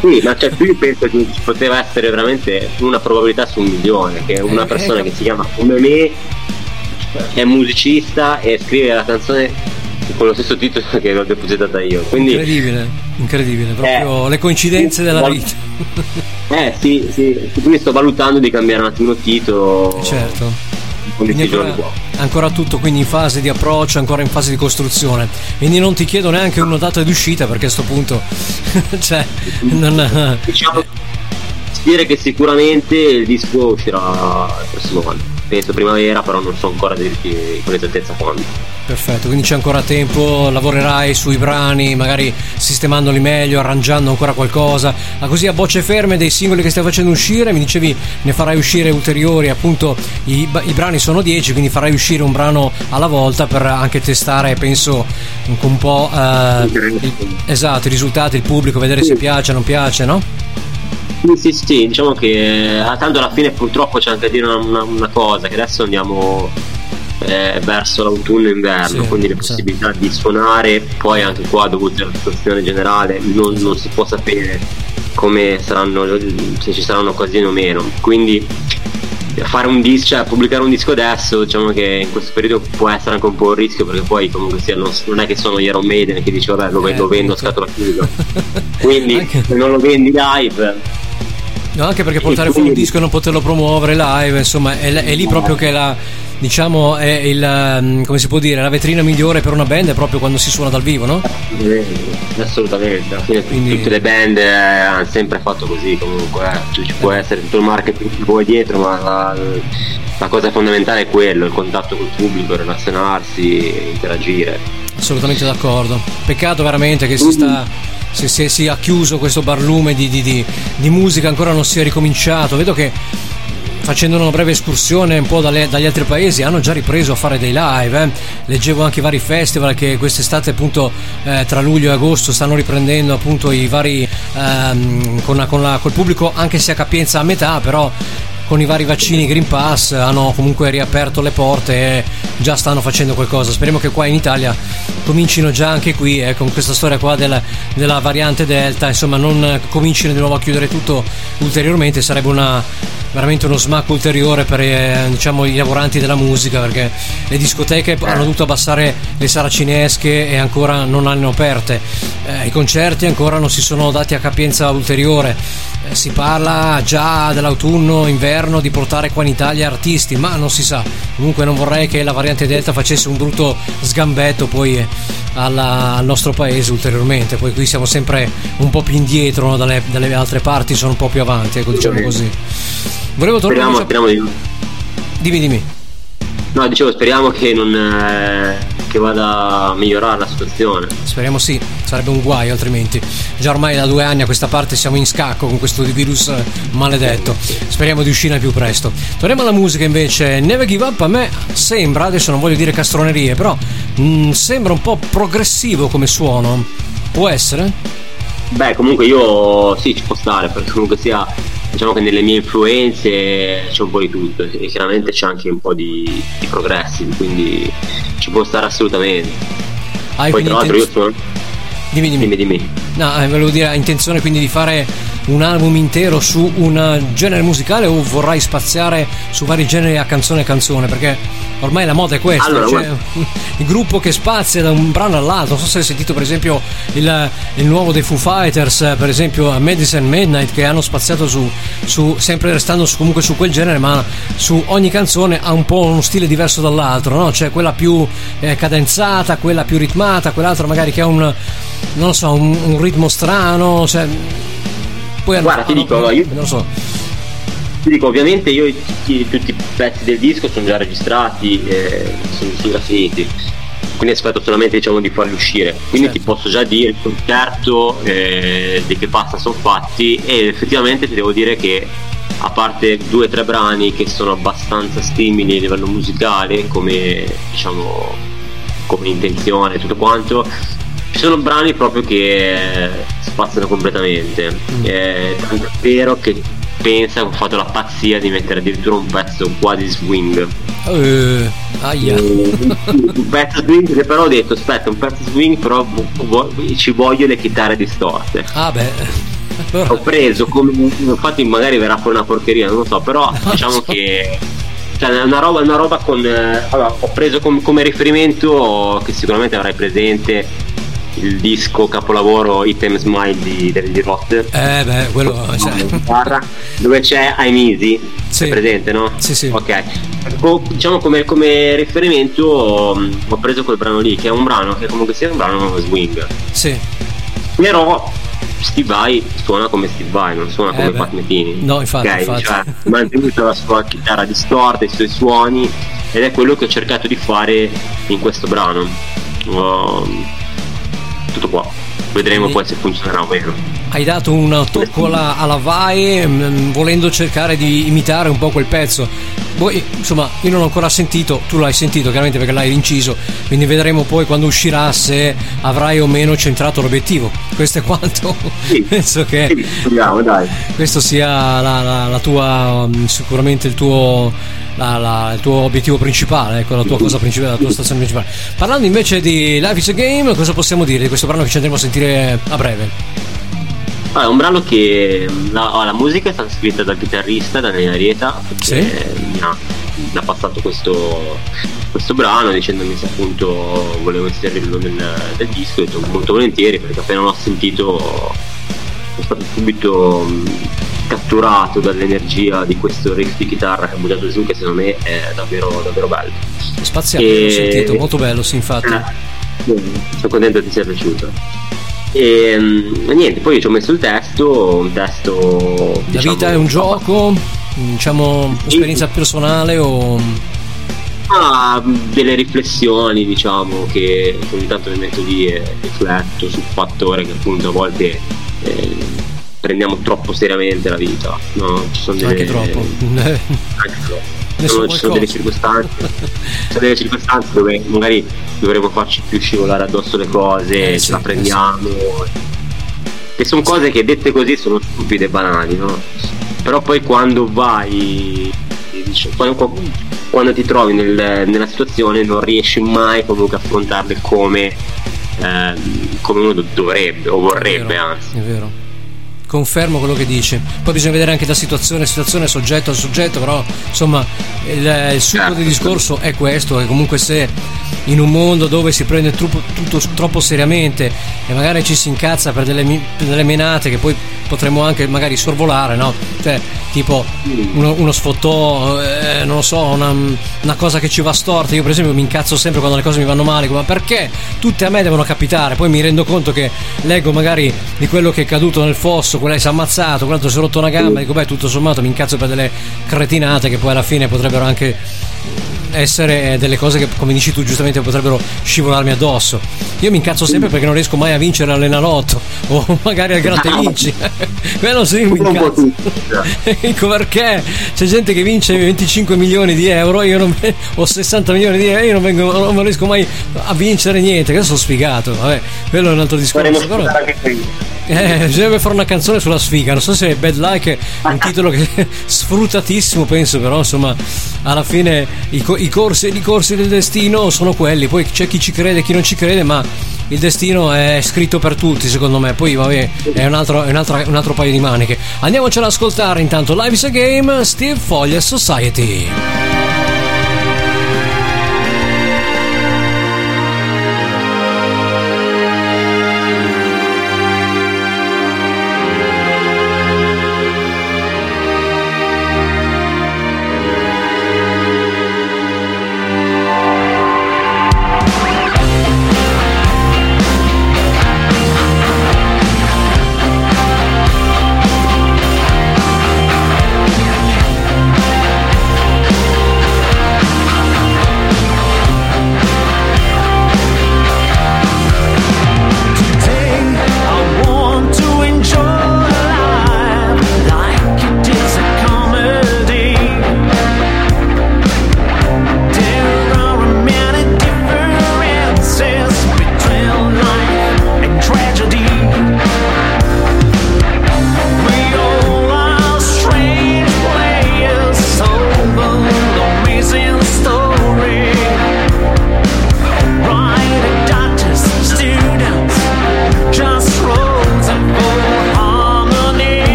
sì, ma cioè qui penso che ci poteva essere veramente una probabilità su un milione, che una Eh, persona eh, che si chiama come me è musicista e scrive la canzone con lo stesso titolo che l'ho depositata io. Quindi Incredibile, incredibile, proprio Eh. le coincidenze della Val- vita. eh sì, sì, quindi sto valutando di cambiare un attimo titolo. certo. Ancora, ancora tutto quindi in fase di approccio, ancora in fase di costruzione. Quindi non ti chiedo neanche una data di uscita perché a sto punto cioè non, Diciamo dire che sicuramente il disco uscirà il prossimo anno. Penso primavera, però non so ancora dirti con esattezza quando. Perfetto, quindi c'è ancora tempo, lavorerai sui brani, magari sistemandoli meglio, arrangiando ancora qualcosa. Ma così a bocce ferme dei singoli che stai facendo uscire, mi dicevi ne farai uscire ulteriori, appunto i, i brani sono 10, quindi farai uscire un brano alla volta per anche testare, penso, un, po' eh, il- esatto, i risultati, il pubblico, vedere se piace o non piace, no? Sì, sì, sì, diciamo che eh, tanto alla fine purtroppo c'è anche da dire una, una- una cosa, che adesso andiamo eh, verso l'autunno e inverno, Sì, quindi le sì. possibilità di suonare, poi anche qua dovuto alla situazione generale non, non si può sapere come saranno, se ci saranno occasioni o meno. Quindi fare un disco, cioè pubblicare un disco adesso, diciamo che in questo periodo può essere anche un po' un rischio perché poi comunque sia, non, non è che sono Iron Maiden che dice vabbè lo, Eh, lo vendo a appunto. scatola chiusa. Quindi Anche- se non lo vendi live No, anche perché portare fuori un disco e non poterlo promuovere live, insomma, è, è lì proprio che la diciamo è il um, come si può dire, la vetrina migliore per una band è proprio quando si suona dal vivo, no? Eh, Assolutamente, alla fine Quindi- tutte le band eh, hanno sempre fatto così comunque, eh. Ci può essere tutto il marketing che vuoi dietro, ma la, la cosa fondamentale è quello, il contatto col pubblico, relazionarsi, interagire. Assolutamente d'accordo. Peccato veramente che si sta si, si, sia chiuso questo barlume di, di, di, di musica, ancora non sia ricominciato. Vedo che facendo una breve escursione un po' dalle- dagli altri paesi hanno già ripreso a fare dei live. eh. Leggevo anche i vari festival che quest'estate appunto eh, tra luglio e agosto stanno riprendendo appunto i vari ehm, con, con la- col pubblico anche se a capienza a metà, però con i vari vaccini Green Pass hanno comunque riaperto le porte e già stanno facendo qualcosa. Speriamo che qua in Italia comincino già anche qui eh, con questa storia qua del- della variante Delta, insomma non comincino di nuovo a chiudere tutto ulteriormente, sarebbe una veramente uno smacco ulteriore per eh, diciamo, i lavoranti della musica perché le discoteche hanno dovuto abbassare le saracinesche e ancora non hanno aperte. Eh, I concerti ancora non si sono dati a capienza ulteriore. Eh, si parla già dell'autunno, inverno di portare qua in Italia artisti, ma non si sa. Comunque non vorrei che la variante Delta facesse un brutto sgambetto poi eh, alla- al nostro paese ulteriormente. Poi qui siamo sempre un po' più indietro no? dalle, dalle altre parti, sono un po' più avanti, ecco, diciamo così. Volevo tornare. Speriamo, speriamo di... Dimmi, dimmi. No, dicevo, speriamo che non... eh, che vada a migliorare la situazione. Speriamo sì, sarebbe un guaio altrimenti. Già ormai da due anni a questa parte siamo in scacco con questo virus maledetto. Speriamo di uscire più presto. Torniamo alla musica invece. Never Give Up a me sembra, adesso non voglio dire castronerie, però mm, sembra un po' progressivo come suono. Può essere? Beh, comunque io sì, ci può stare, perché comunque sia, diciamo che nelle mie influenze c'è un po' di tutto e chiaramente c'è anche un po' di, di progressi, quindi ci può stare assolutamente. Hai Poi tra l'altro io sono... Dimmi, dimmi. Dimmi, dimmi. No, eh, volevo dire, hai intenzione quindi di fare un album intero su un genere musicale o vorrai spaziare su vari generi a canzone a canzone? Perché ormai la moda è questa, Allora, cioè, guarda. il gruppo che spazia da un brano all'altro. Non so se hai sentito per esempio il, il nuovo dei Foo Fighters, per esempio a Medicine Midnight, che hanno spaziato su, su- sempre restando su- comunque su quel genere, ma su ogni canzone ha un po' uno stile diverso dall'altro, no? C'è quella più eh, cadenzata, quella più ritmata, quell'altra magari che ha un, non lo so, un, un ritmo strano, cioè, poi Guarda, ti dico, io- non so. Ti dico, ovviamente io tutti, tutti i pezzi del disco sono già registrati, eh, sono, sono già finiti. Quindi aspetto solamente diciamo di farli uscire. Quindi Certo. ti posso già dire il concerto eh, di che passa sono fatti e effettivamente ti devo dire che a parte due o tre brani che sono abbastanza simili a livello musicale come diciamo come intenzione e tutto quanto ci sono brani proprio che spaziano completamente. Eh, tanto è vero che pensa che ho fatto la pazzia di mettere addirittura un pezzo quasi swing. Eh, aia. un pezzo swing che però ho detto aspetta un pezzo swing però ci voglio le chitarre distorte. Ah beh. Allora, ho preso come infatti magari verrà fuori una porcheria non lo so però diciamo che cioè, è una roba, una roba con eh, allora, ho preso com- come riferimento che sicuramente avrai presente il disco capolavoro Item Smile di David Roth eh beh, quello cioè, dove c'è I'm Easy Sì. è presente no? Sì, sì. ok diciamo come, come riferimento um, ho preso quel brano lì che è un brano che comunque sia un brano swing sì. però Steve Vai suona come Steve Vai non suona Eh come beh. Pat Metini No, infatti, Ok? infatti. Cioè, mantenuto la sua chitarra distorta i suoi suoni ed è quello che ho cercato di fare in questo brano Um, tutto qua vedremo Quindi- poi se funzionerà o meno Hai dato un tocco alla, alla Vai mm, volendo cercare di imitare un po' quel pezzo. Poi, insomma, io non l'ho ancora sentito, tu l'hai sentito chiaramente perché l'hai inciso, quindi vedremo poi quando uscirà se avrai o meno centrato l'obiettivo. Questo è quanto. Sì. Penso che Sì, speriamo, dai questo sia la, la- la tua mm, sicuramente il tuo il tuo obiettivo principale ecco la tua cosa principale la tua stazione principale parlando invece di Life is a Game cosa possiamo dire di questo brano che ci andremo a sentire a breve. Ah, è un brano che la, oh, la musica è stata scritta dal chitarrista Daniele Arieta Sì. che mi ha, mi ha passato questo, questo brano dicendomi se appunto volevo inserirlo nel, nel disco ho detto molto volentieri perché appena l'ho sentito sono stato subito mh, catturato dall'energia di questo riff di chitarra che ha buttato giù che secondo me è davvero, davvero bello. Spaziale E- l'ho sentito molto bello sì infatti. eh, sono contento che ti sia piaciuto e mm, niente poi ci ho messo il testo un testo la diciamo, vita è un gioco diciamo esperienza personale o Ah, delle riflessioni diciamo che ogni tanto mi metto lì e rifletto sul fattore che appunto a volte eh, prendiamo troppo seriamente la vita no? ci sono delle, anche troppo anche troppo. Sono- ci sono delle circostanze. Ci sono delle circostanze dove magari dovremmo farci più scivolare addosso le cose Eh, ce sì, la eh, prendiamo che sono cose che dette così sono stupide e banali no? però poi quando vai quando, quando ti trovi nel- nella situazione non riesci mai comunque a affrontarle come, ehm, come uno do- dovrebbe o è vorrebbe vero, anzi. è vero confermo quello che dici. Poi bisogna vedere anche da situazione a situazione, soggetto a soggetto, però insomma il, il succo del discorso è questo, che comunque se in un mondo dove si prende troppo, tutto troppo seriamente e magari ci si incazza per delle, per delle menate che poi potremmo anche magari sorvolare, no? Cioè, tipo uno, uno sfottò, eh, non lo so, una, una cosa che ci va storta. Io per esempio mi incazzo sempre quando le cose mi vanno male, ma perché tutte a me devono capitare? Poi mi rendo conto che leggo magari di quello che è caduto nel fosso, quello che si è ammazzato, quell'altro si è rotto una gamba, dico, beh, tutto sommato mi incazzo per delle cretinate che poi alla fine potrebbero anche essere delle cose che come dici tu giustamente potrebbero scivolarmi addosso. Io mi incazzo sempre perché non riesco mai a vincere all'Enalotto o magari al gratta e vinci. Quello sì mi incazzo. tutti, cioè. ecco perché c'è gente che vince 25 milioni di euro io non, o 60 milioni di euro io non, vengo, non riesco mai a vincere niente che sono sfigato. Vabbè quello è un altro discorso però. Eh, bisognerebbe fare una canzone sulla sfiga. Non so se Bad Like è un titolo che sfruttatissimo, penso, però insomma, alla fine i, co- i corsi, i corsi del destino sono quelli. Poi c'è chi ci crede e chi non ci crede, ma il destino è scritto per tutti, secondo me. Poi, vabbè, è un altro, è un altro, un altro paio di maniche. Andiamocela ad ascoltare intanto. Live is a Game, Steve Foglia Society.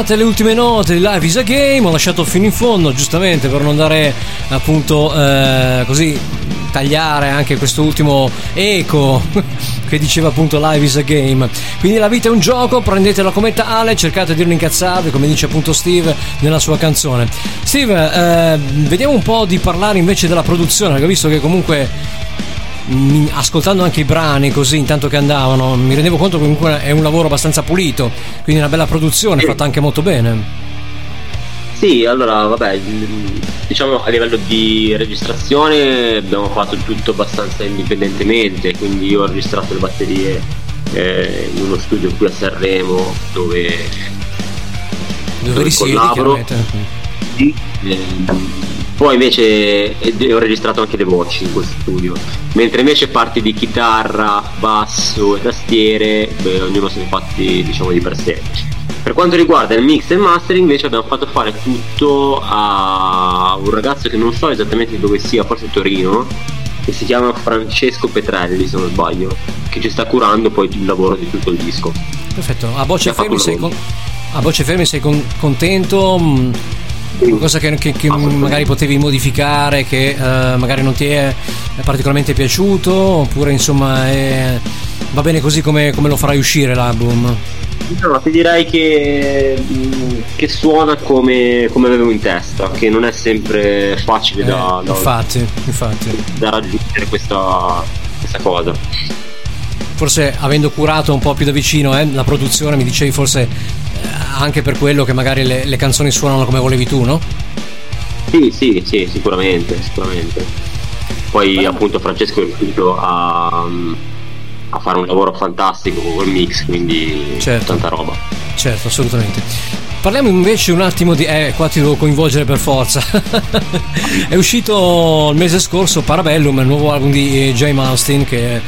Sfumate le ultime note di Life is a Game, ho lasciato fino in fondo, giustamente per non dare appunto eh, così tagliare anche questo ultimo eco che diceva appunto Life is a Game. Quindi la vita è un gioco, prendetela come tale, cercate di non incazzarvi, come dice appunto Steve nella sua canzone. Steve, eh, vediamo un po' di parlare invece della produzione, perché ho visto che comunque ascoltando anche i brani così intanto che andavano mi rendevo conto che comunque è un lavoro abbastanza pulito quindi una bella produzione fatta anche molto bene. Sì, allora vabbè, diciamo a livello di registrazione abbiamo fatto tutto abbastanza indipendentemente, quindi io ho registrato le batterie eh, in uno studio qui a Sanremo dove, dove risiedi collaboro. Sì, ehm, poi invece eh, ho registrato anche le voci in questo studio, mentre invece parti di chitarra, basso e tastiere, beh, ognuno se ne fatti diciamo di per sé. Per quanto riguarda il mix e il mastering invece abbiamo fatto fare tutto a un ragazzo che non so esattamente dove sia, forse Torino, che si chiama Francesco Petrelli se non sbaglio, che ci sta curando poi il lavoro di tutto il disco. perfetto a voce fermi sei, con- a voce fermi sei con- contento Mm, qualcosa che, che- che magari potevi modificare che eh, magari non ti è particolarmente piaciuto oppure insomma è- va bene così come, come lo farai uscire l'album No, ti direi che, mh, che suona come, come avevo in testa, che non è sempre facile da, Eh, da- infatti infatti da raggiungere questa, questa cosa. forse avendo curato un po' più da vicino eh, la produzione mi dicevi forse anche per quello che magari le, le canzoni suonano come volevi tu no? Sì, sì, sì, sicuramente, sicuramente. Poi appunto Francesco è riuscito a, a fare un lavoro fantastico con il mix, quindi Certo. tanta roba. Certo, assolutamente. Parliamo invece un attimo di... Eh, qua ti devo coinvolgere per forza. è uscito il mese scorso Parabellum, il nuovo album di eh, Jay Malmsteen che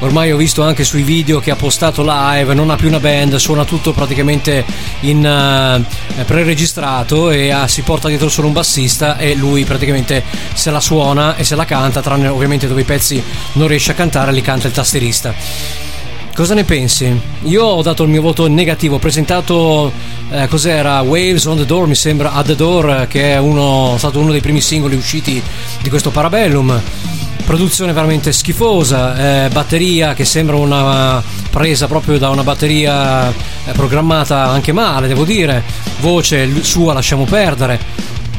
ormai ho visto anche sui video che ha postato live, non ha più una band, suona tutto praticamente in eh, preregistrato e ha- si porta dietro solo un bassista e lui praticamente se la suona e se la canta, tranne ovviamente dove i pezzi non riesce a cantare, li canta il tastierista. Cosa ne pensi? Io ho dato il mio voto negativo, ho presentato eh, cos'era Waves on the Door, mi sembra At the Door, che è uno, stato uno dei primi singoli usciti di questo Parabellum. Produzione veramente schifosa, eh, batteria che sembra una presa proprio da una batteria eh, programmata anche male, devo dire. Voce sua lasciamo perdere.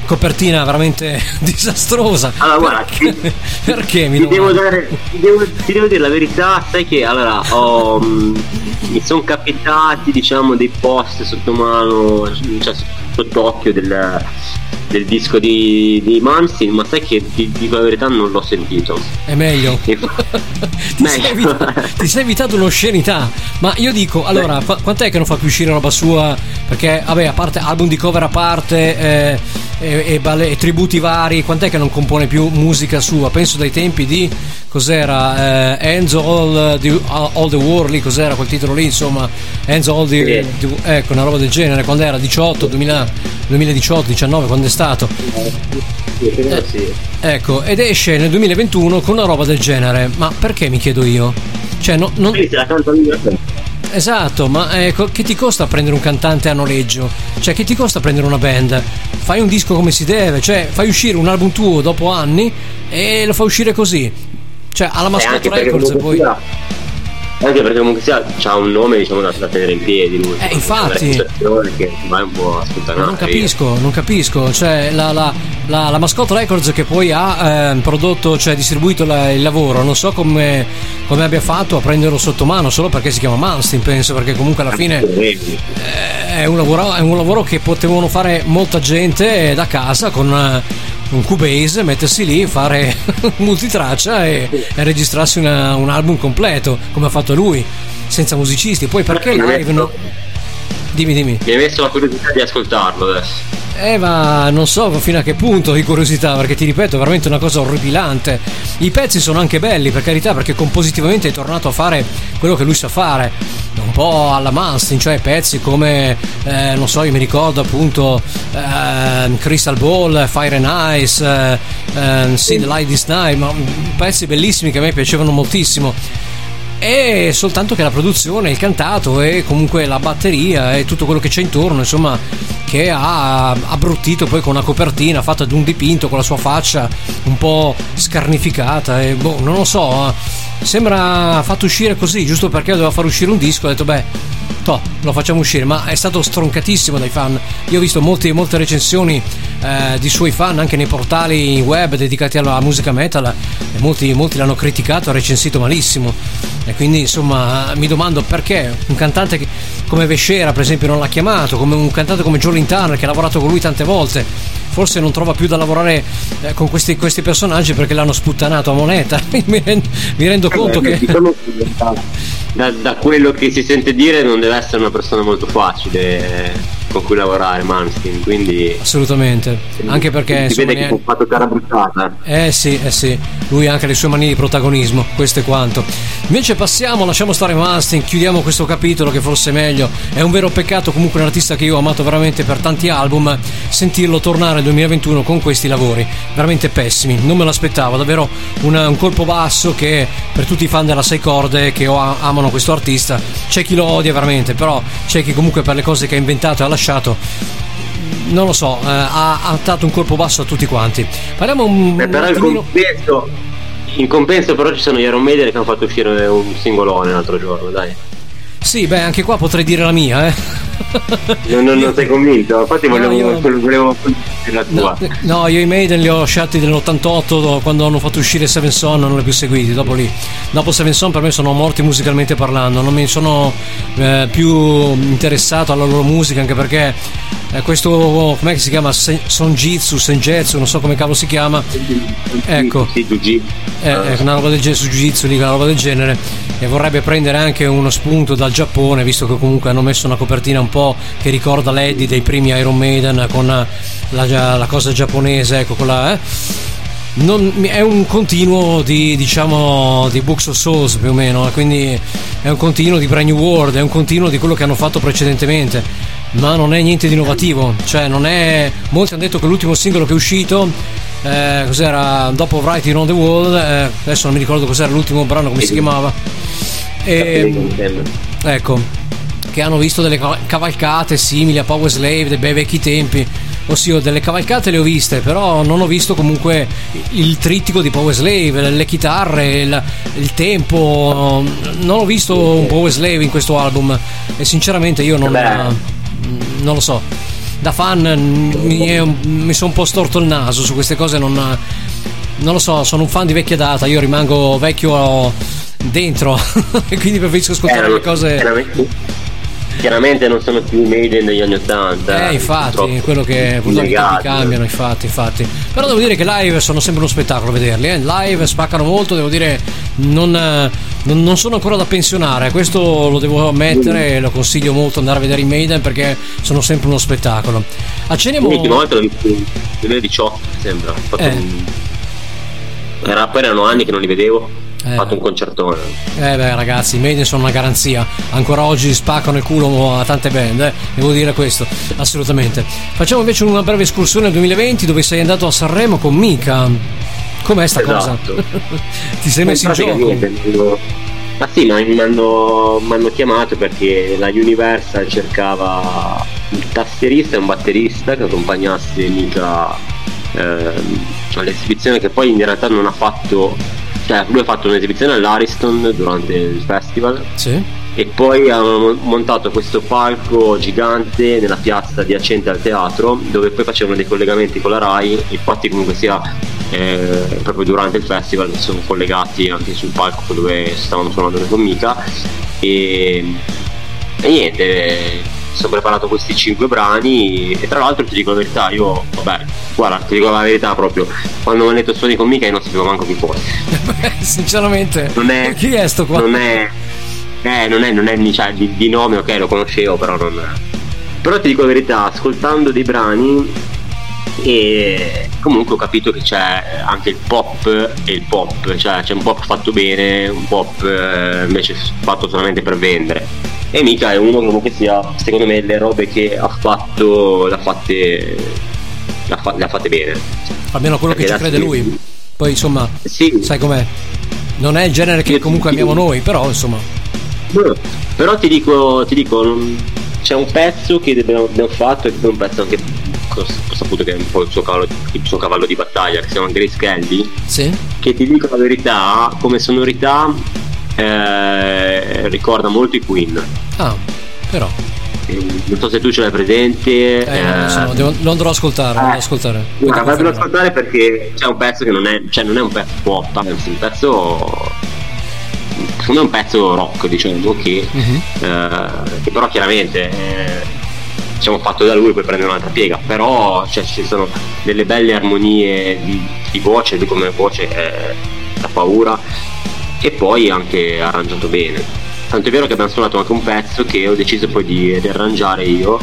Copertina veramente disastrosa. Allora, guarda, perché, ti- perché mi Ti devo, dare, ti, devo, ti devo dire la verità, sai che allora ho, mh, mi sono capitati diciamo dei post sotto mano, cioè sott'occhio del, del disco di, di Manstein, ma sai che ti dico la verità non l'ho sentito. È meglio. Ti, sei Meglio. evitato, ti sei evitato un'oscenità. Ma io dico, allora, qua- quant'è che non fa più uscire roba sua? Perché, vabbè, a parte album di cover a parte eh, e, e balle- e tributi vari, quant'è che non compone più musica sua? Penso dai tempi di cos'era? Eh, Enzo All the, All the War, lì cos'era quel titolo lì? Insomma, Enzo All the, Sì. the- ecco, una roba del genere. Quando era 18, 2000, 2018, 19, quando è stato? Sì. Ecco, ed esce nel 2021 con una roba del genere. Ma perché mi chiedo io? Cioè, no- non, eh. esatto, ma ecco, che ti costa prendere un cantante a noleggio? Cioè, che ti costa prendere una band? Fai un disco come si deve, cioè, fai uscire un album tuo dopo anni e lo fai uscire così. Cioè, alla Eh, Mascot Records e poi. sia- anche perché comunque sia c'ha un nome diciamo da, da tenere in piedi lui Eh, infatti. Che vai un po' a Non capisco, non capisco. Cioè, la, la, la, la Mascot Records che poi ha ehm, prodotto, cioè distribuito la- il lavoro, non so come, come abbia fatto a prenderlo sotto mano, solo perché si chiama Manstein, penso, perché comunque alla fine via è un lavoro, è un lavoro che potevano fare molta gente da casa con eh, un Cubase, mettersi lì, fare multitraccia e, e registrarsi una- un album completo, come ha fatto lui, senza musicisti. Poi perché live no? Dimmi, dimmi. mi hai messo la curiosità di ascoltarlo adesso Eh, ma non so fino a che punto di curiosità, perché ti ripeto, è veramente una cosa orripilante. I pezzi sono anche belli, per carità, perché compositivamente è tornato a fare quello che lui sa fare. Un po' alla Manstein, cioè pezzi come, eh, non so, io mi ricordo appunto ehm, Crystal Ball, Fire and Ice, eh, ehm, See the Light This Night, ma pezzi bellissimi che a me piacevano moltissimo. è soltanto che la produzione, il cantato e comunque la batteria e tutto quello che c'è intorno, insomma, che ha abbruttito poi con una copertina fatta di un dipinto con la sua faccia un po' scarnificata e boh, non lo so, eh, sembra fatto uscire così, giusto perché doveva far uscire un disco, ho detto beh, toh, lo facciamo uscire, ma è stato stroncatissimo dai fan. Io ho visto molti- molte recensioni eh, di suoi fan anche nei portali web dedicati alla musica metal e molti, molti l'hanno criticato, ha recensito malissimo. E quindi insomma mi domando perché un cantante che- come Vescera per esempio non l'ha chiamato, come un cantante come Jolin Turner che ha lavorato con lui tante volte, forse non trova più da lavorare eh, con questi, questi personaggi perché l'hanno sputtanato a moneta. mi, rendo, mi rendo conto Eh, che... che da, da- da quello che si sente dire non deve essere una persona molto facile eh, con cui lavorare Manstein, quindi Assolutamente, anche perché si vede che ne- fu un fatto cara bruciata. Eh sì, eh sì, lui ha anche le sue manie di protagonismo, questo è quanto. Invece passiamo, lasciamo stare Manstein, chiudiamo questo capitolo che forse è meglio. È un vero peccato comunque un artista che io ho amato veramente per tanti album, sentirlo tornare nel 2021 con questi lavori, veramente pessimi, non me l'aspettavo, davvero una- un colpo basso che per tutti i fan della sei corde che amano questo artista, c'è chi lo odia veramente, però c'è chi comunque per le cose che ha inventato e ha lasciato non lo so, eh, ha, ha dato un colpo basso a tutti quanti. Parliamo un, Eh, un però in attimino- compenso, in compenso però ci sono gli Iron Maiden che hanno fatto uscire un singolone l'altro giorno, dai. Sì, beh, anche qua potrei dire la mia, eh. Non, non- non sei convinto? Infatti No, volevo, io- volevo la tua. No, no, io i Maiden li ho scelti nell'88 quando hanno fatto uscire Seven Son, non li ho più seguiti. Dopo lì, dopo Seven Son per me sono morti musicalmente parlando. Non mi sono eh, più interessato alla loro musica anche perché eh, questo, com'è che si chiama? Sen- Sonjitsu, Senjetsu, non so come cavolo si chiama. Ecco. Sì, Giugi. Eh, eh, una roba del genere su Jiu-Jitsu, lì, una roba del genere. E vorrebbe prendere anche uno spunto dal Giappone, visto che comunque hanno messo una copertina un po' che ricorda l'Eddie dei primi Iron Maiden con la, la cosa giapponese, ecco quella. Eh. Non- è un continuo di diciamo di Books of Souls più o meno, eh, quindi è un continuo di Brand New World, è un continuo di quello che hanno fatto precedentemente, ma non è niente di innovativo, cioè non è. Molti hanno detto che l'ultimo singolo che è uscito eh, cos'era dopo Writing on the Wall eh, adesso non mi ricordo cos'era l'ultimo brano come si chiamava e, ecco che hanno visto delle ca- cavalcate simili a Power Slave dei bei vecchi tempi. Ossia delle cavalcate le ho viste però non ho visto comunque il trittico di Power Slave le, chitarre il, il tempo. Non ho visto un Power Slave in questo album. E sinceramente io non, non lo so. Da fan mi, è mi sono un po' storto il naso su queste cose non, non lo so sono un fan di vecchia data io rimango vecchio dentro e quindi preferisco ascoltare le cose chiaramente, chiaramente non sono più i Maiden degli anni 80. eh infatti purtroppo. quello che purtroppo i tempi cambiano infatti infatti però devo dire che live sono sempre uno spettacolo vederli eh. live spaccano molto devo dire non, eh, non, non sono ancora da pensionare questo lo devo ammettere e lo consiglio molto andare a vedere i Maiden perché sono sempre uno spettacolo accenniamo L'ultima volta l'ho visto nel 2018, mi sembra. Ho fatto Eh. un- Era, poi erano anni che non li vedevo. Eh. fatto un concertone. Eh beh ragazzi, i Maiden sono una garanzia. Ancora oggi spaccano il culo a tante band, eh. devo dire questo, assolutamente. Facciamo invece una breve escursione al 2020 dove sei andato a Sanremo con Mika. Com'è sta Esatto. cosa? Ti sei messo in gioco? Ma sì, ma mi hanno, mi hanno chiamato perché la Universal cercava un tastierista e un batterista che accompagnasse mica ehm, all'esibizione che poi in realtà non ha fatto, cioè lui ha fatto un'esibizione all'Ariston durante il festival. Sì. e poi hanno montato questo palco gigante nella piazza adiacente al teatro dove poi facevano dei collegamenti con la RAI. Infatti comunque sia eh, proprio durante il festival si sono collegati anche sul palco dove stavano suonando le Mica e, e niente mi sono preparato questi cinque brani e tra l'altro ti dico la verità io vabbè guarda ti dico la verità proprio. Quando mi hanno detto suoni con Mica io non sapevo manco chi fosse. Beh, sinceramente, non è chi è sto qua? non è eh, non è, non è cioè, di, di nome ok lo conoscevo però non però ti dico la verità ascoltando dei brani e comunque ho capito che c'è anche il pop e il pop cioè c'è un pop fatto bene un pop eh, invece fatto solamente per vendere e mica è uno comunque sia secondo me le robe che ha fatto le ha fatte le ha, fa- le ha fatte bene Almeno quello che ci perché crede lui. Poi insomma, sì sai com'è? Non è il genere che comunque amiamo noi, però insomma. Boh, Però ti dico, ti dico, c'è un pezzo che abbiamo, abbiamo fatto e che è un pezzo anche ho saputo che è un po' il suo cavallo, il suo cavallo di battaglia, che si chiama Grace Kelly, Sì? che ti dico la verità, come sonorità eh, ricorda molto i Queen. Ah, però. Eh, Non so se tu ce l'hai presente. Eh, eh, so, devo- lo andrò ad ascoltare, lo andrò ascoltare. Guarda, ad ascoltare perché c'è un pezzo che non è, cioè non è un pezzo pop, anzi un pezzo secondo me è un pezzo rock diciamo che, Mhm. eh, che però chiaramente è diciamo fatto da lui poi prende un'altra piega però cioè, ci sono delle belle armonie di, di voce lui come voce è da paura e poi anche arrangiato bene tanto è vero che abbiamo suonato anche un pezzo che ho deciso poi di riarrangiare io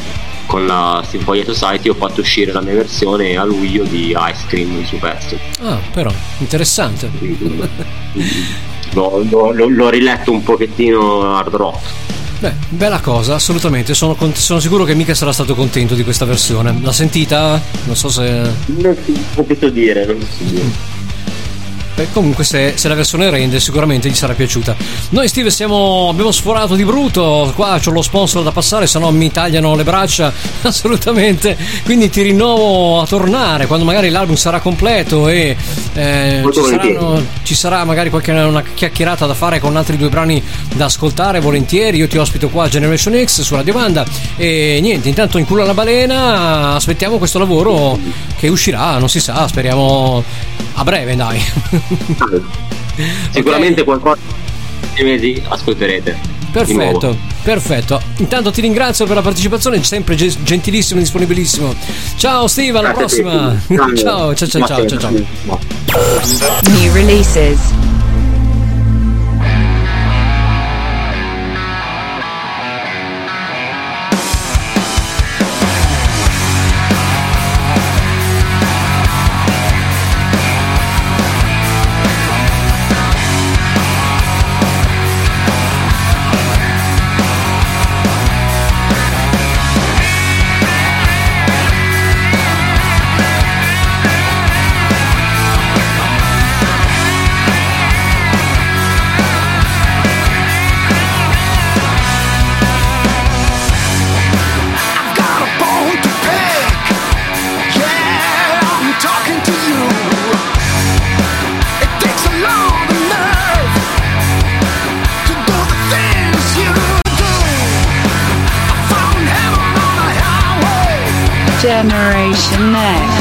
con la Sinfonia Society ho fatto uscire la mia versione a luglio di Ice Cream il suo pezzo Ah, però, interessante. L'ho, l'ho- l'ho- riletto un pochettino hard rock. Beh, bella cosa, assolutamente. Sono, sono sicuro che mica sarà stato contento di questa versione. L'ha sentita? Non so se. Non si può dire, non si dire. Beh, comunque, se, se la versione rende, sicuramente gli sarà piaciuta. Noi, Steve, siamo, abbiamo sforato di brutto. Qua c'ho lo sponsor da passare, se no mi tagliano le braccia. Assolutamente. Quindi ti rinnovo a tornare quando magari l'album sarà completo e eh, ci, saranno- ci sarà magari qualche una chiacchierata da fare con altri due brani da ascoltare volentieri. Io ti ospito qua a Generation X su Radio Banda. E niente, intanto in culo alla balena. Aspettiamo questo lavoro che uscirà, non si sa, speriamo a breve, dai. Sicuramente qualcosa nei mesi ascolterete. Perfetto, perfetto. Intanto ti ringrazio per la partecipazione, sempre ge- gentilissimo e disponibilissimo. Ciao Steve, alla prossima. ciao, ciao, ciao, ciao, ciao, ciao. New releases. Generation Next.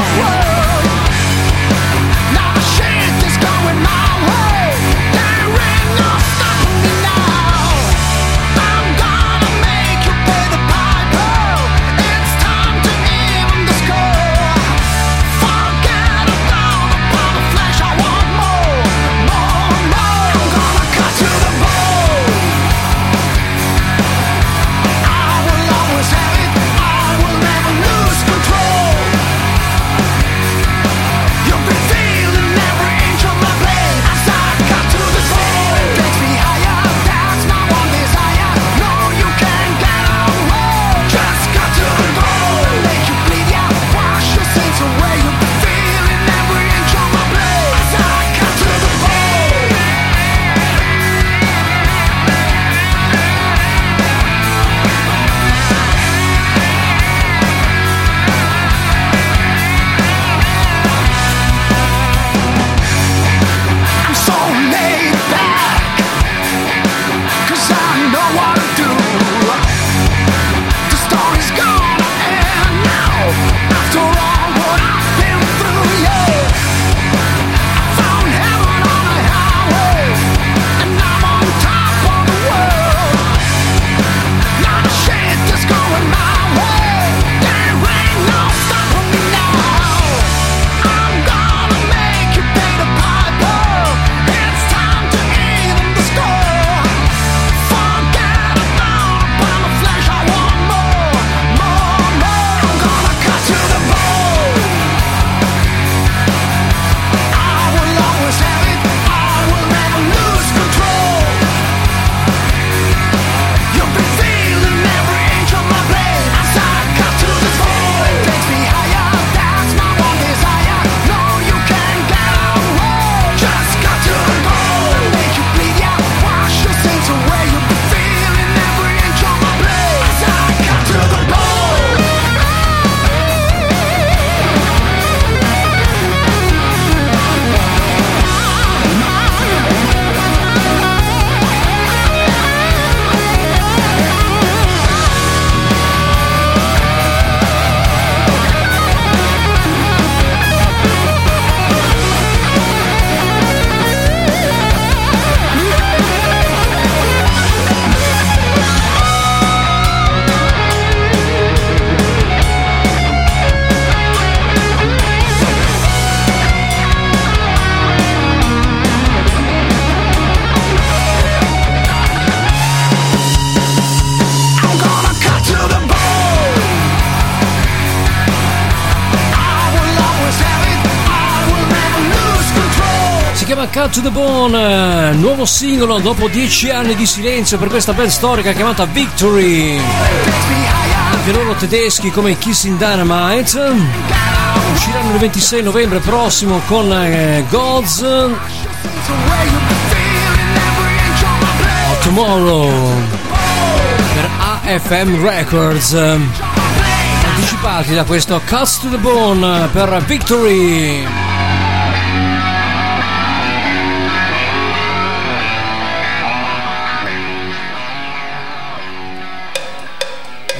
To the Bone, eh, nuovo singolo dopo dieci anni di silenzio per questa band storica chiamata Victory. Anche loro tedeschi come Kissing Dynamite. Usciranno il 26 novembre prossimo con eh, Gods. Tomorrow per AFM Records. Anticipati da questo Cuts to the Bone per Victory.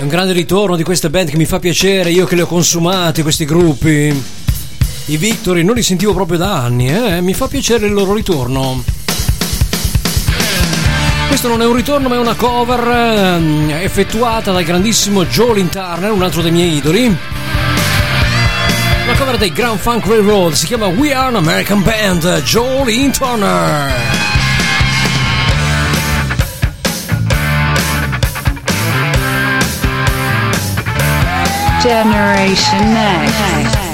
È un grande ritorno di queste band che mi fa piacere, io che le ho consumate, questi gruppi. I Victory non li sentivo proprio da anni, eh? mi fa piacere il loro ritorno. Questo non è un ritorno ma è una cover ehm, effettuata dal grandissimo Jolin Turner, un altro dei miei idoli. Una cover dei Grand Funk Railroad, si chiama We Are an American Band, Jolin Turner. Generation X.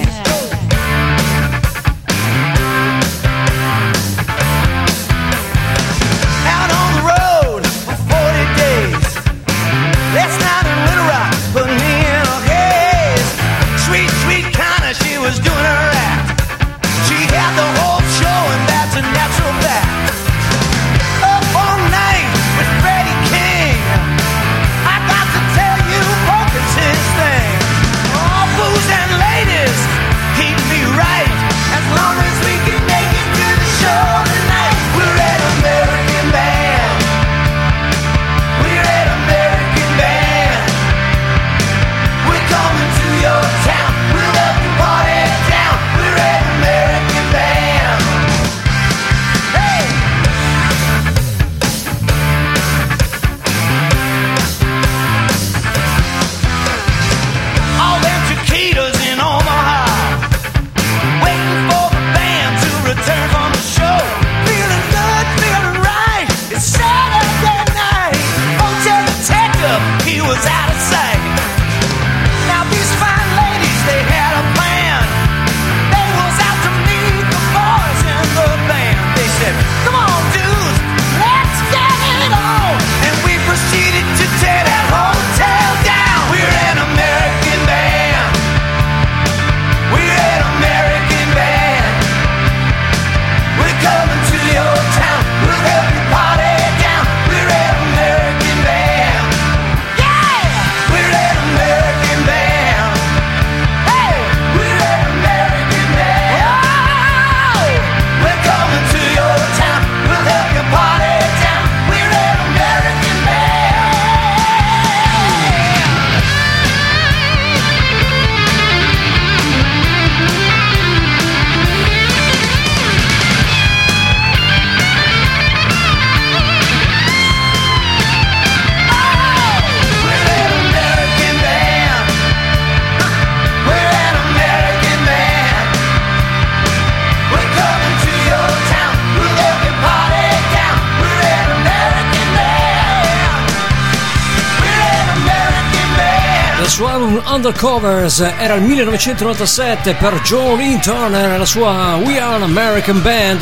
Undercovers era il 1997 per Jolene Turner e la sua We Are an American Band.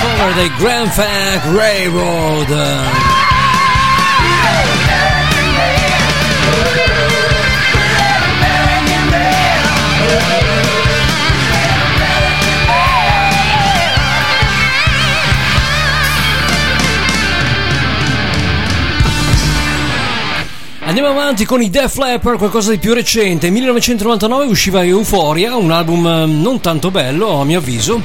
Cover dei Grand Funk Railroad. Andiamo avanti con i Def Leppard, qualcosa di più recente. Nel 1999 usciva Euphoria, un album eh, non tanto bello a mio avviso,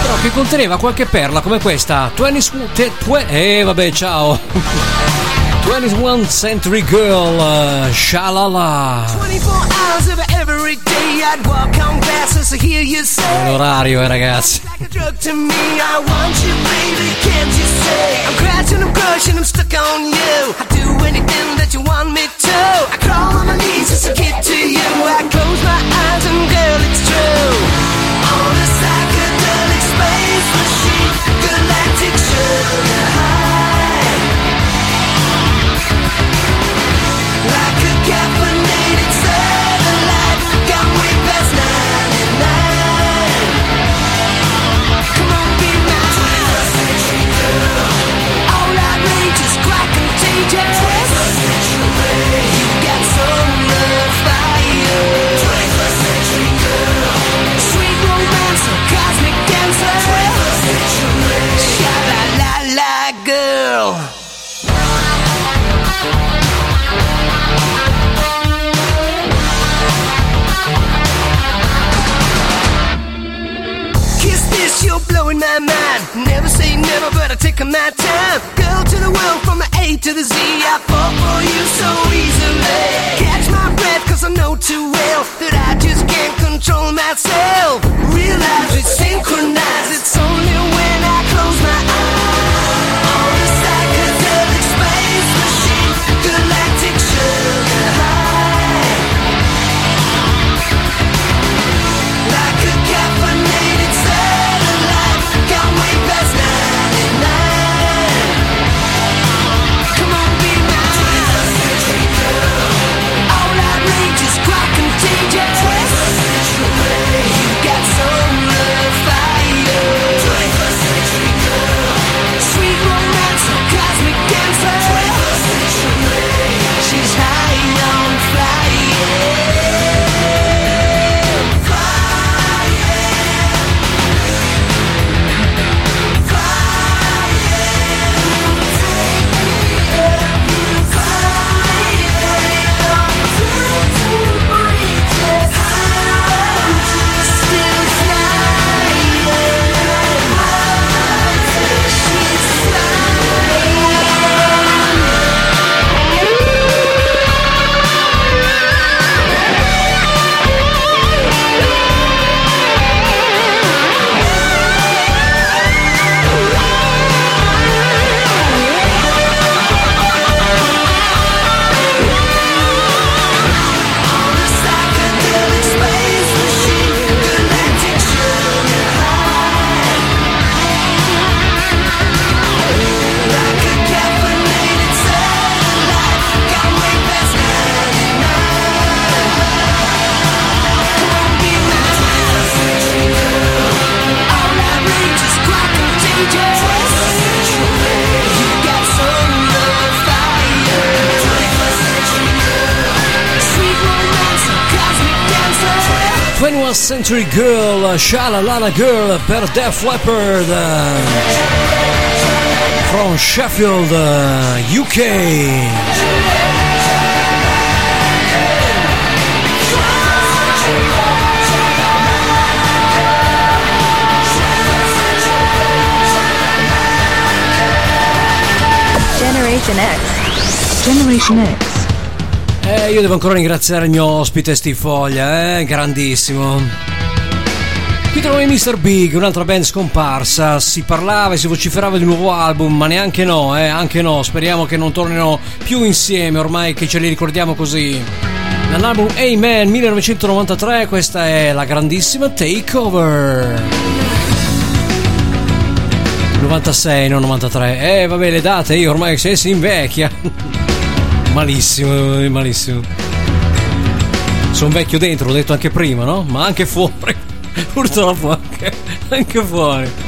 però che conteneva qualche perla come questa. 20, te- twe- eh vabbè, ciao. 21 Century Girl, uh, shalala. 24 hours of every day I'd walk on glasses to hear you say L'orario, eh, ragazzi. like a drug to me. I want you, baby, can't you say? I'm Yeah. blowing my mind. Never say never, but I take my time. Girl to the world from the A to the Z. I fall for you so easily. Catch my breath, cause I know too well that I just can't control myself. Realize it's synchronized, it's only when I close my eyes. 21st Century Girl, Shalalala Girl per Def Leppard eh, from Sheffield, UK. Generation X. Generation X. Eh, io devo ancora ringraziare il mio ospite Stifoglia, eh, grandissimo. Qui troviamo i Mr. Big, un'altra band scomparsa. Si parlava e si vociferava di un nuovo album, ma neanche no, eh, anche no. Speriamo che non tornino più insieme, ormai che ce li ricordiamo così. Dall'album Amen 1993, questa è la grandissima Takeover. 96, non 93. Eh, vabbè, le date, io ormai se si invecchia. malissimo, malissimo. Sono vecchio dentro, l'ho detto anche prima, no? Ma anche fuori. Purtroppo anche, anche fuori.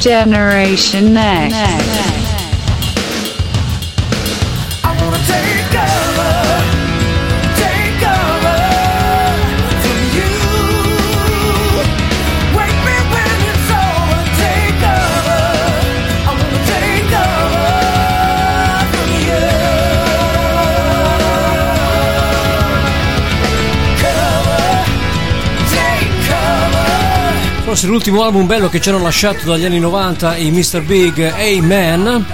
Generation. I Forse l'ultimo album bello che ci hanno lasciato dagli anni 90 i Mr. Big Amen.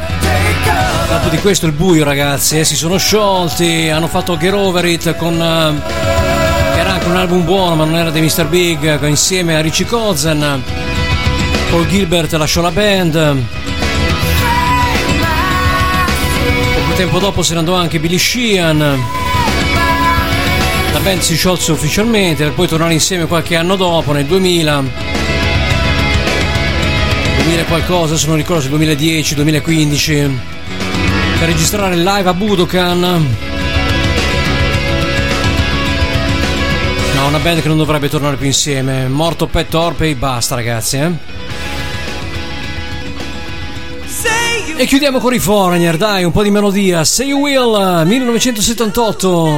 Dopo di questo il buio ragazzi, eh, si sono sciolti, hanno fatto Get Over It con... eh, era anche un album buono ma non era dei Mr. Big, eh, insieme a Richie Kozen. Paul Gilbert lasciò la band. Poco tempo dopo se ne andò anche Billy Sheehan. La band si sciolse ufficialmente per poi tornare insieme qualche anno dopo, nel 2000. 2000 e qualcosa, se non ricordo se 2010, 2015 per registrare live a Budokan. No, una band che non dovrebbe tornare più insieme. Morto Pet Torpey, basta ragazzi, eh. E chiudiamo con i Foreigner, dai, un po' di melodia. Say You Will, 1978.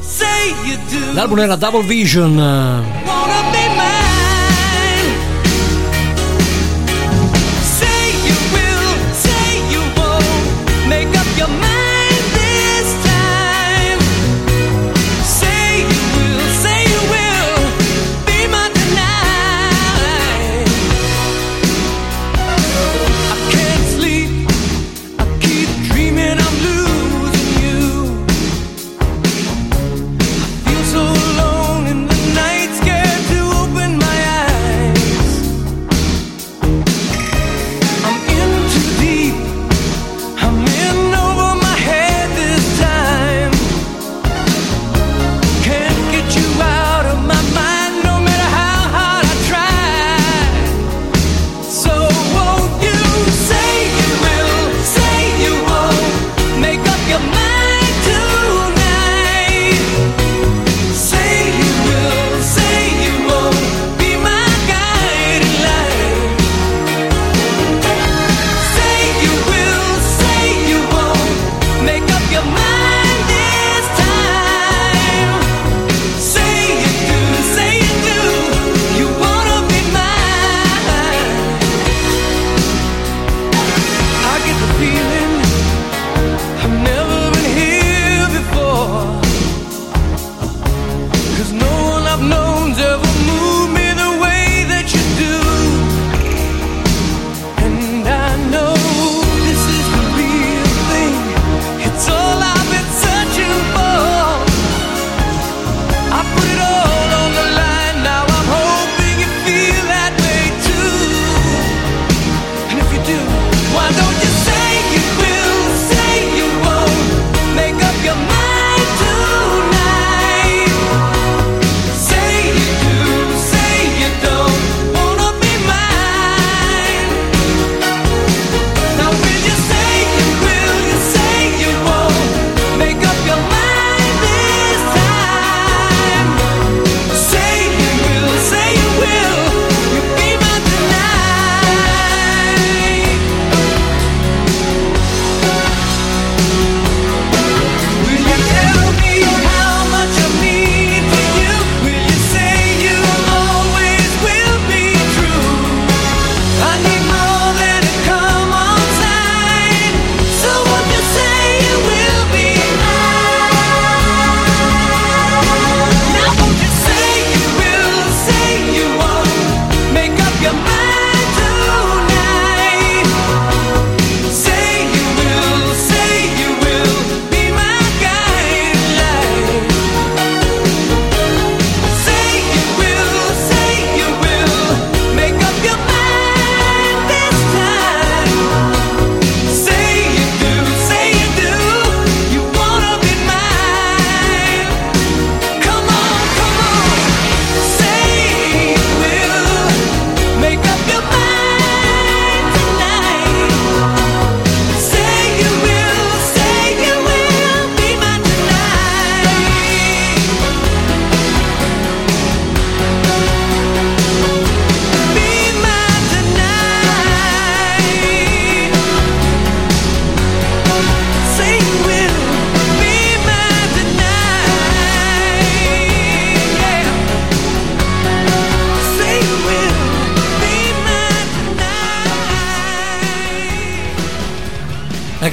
Say you do. L'album era Double Vision.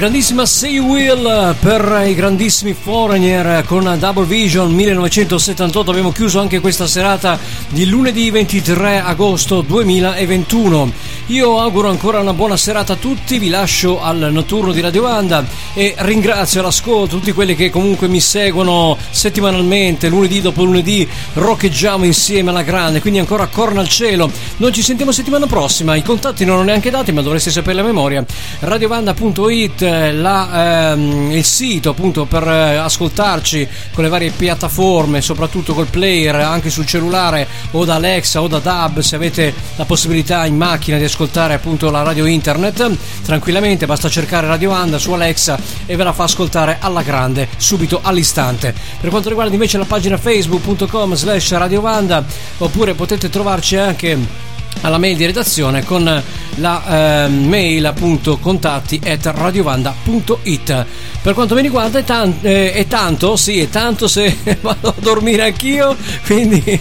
Grandissima You Will per i grandissimi Foreigner con Double Vision 1978 abbiamo chiuso anche questa serata di lunedì 23 agosto 2021. Io auguro ancora una buona serata a tutti, vi lascio al notturno di Radio Banda e ringrazio all'ascolto tutti quelli che comunque mi seguono settimanalmente, lunedì dopo lunedì roccheggiamo insieme alla grande, quindi ancora corna al cielo. Noi ci sentiamo settimana prossima, i contatti non ho neanche dati ma dovreste sapere la memoria. radiovanda.it la, ehm, il sito appunto per eh, ascoltarci con le varie piattaforme, soprattutto col player, anche sul cellulare o da Alexa o da DAB se avete la possibilità in macchina di ascoltare appunto la radio internet tranquillamente, basta cercare Radio Anda su Alexa e ve la fa ascoltare alla grande subito all'istante. Per quanto riguarda invece la pagina facebook.com slash radiovanda oppure potete trovarci anche alla mail di redazione con la eh, mail appunto contatti at radiovanda.it per quanto mi riguarda è, tan- eh, è tanto sì è tanto se vado a dormire anch'io quindi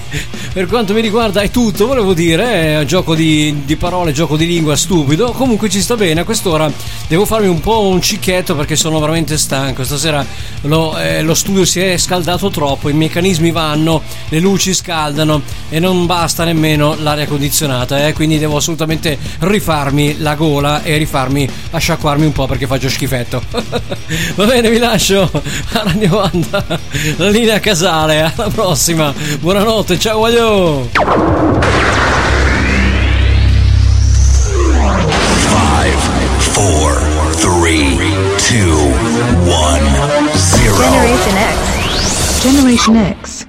per quanto mi riguarda è tutto volevo dire eh, gioco di, di parole gioco di lingua stupido. Comunque ci sta bene a quest'ora devo farmi un po' un cicchetto perché sono veramente stanco. Stasera lo, eh, lo studio si è scaldato troppo i meccanismi vanno le luci scaldano e non basta nemmeno l'aria condizionata eh, quindi devo assolutamente rifarmi la gola e rifarmi a sciacquarmi un po' perché faccio schifetto. Va bene vi lascio a Radio Banda la linea casale. Alla prossima. Buonanotte ciao guagliò Five, four, three, two, one, zero. Generation X. Generation X.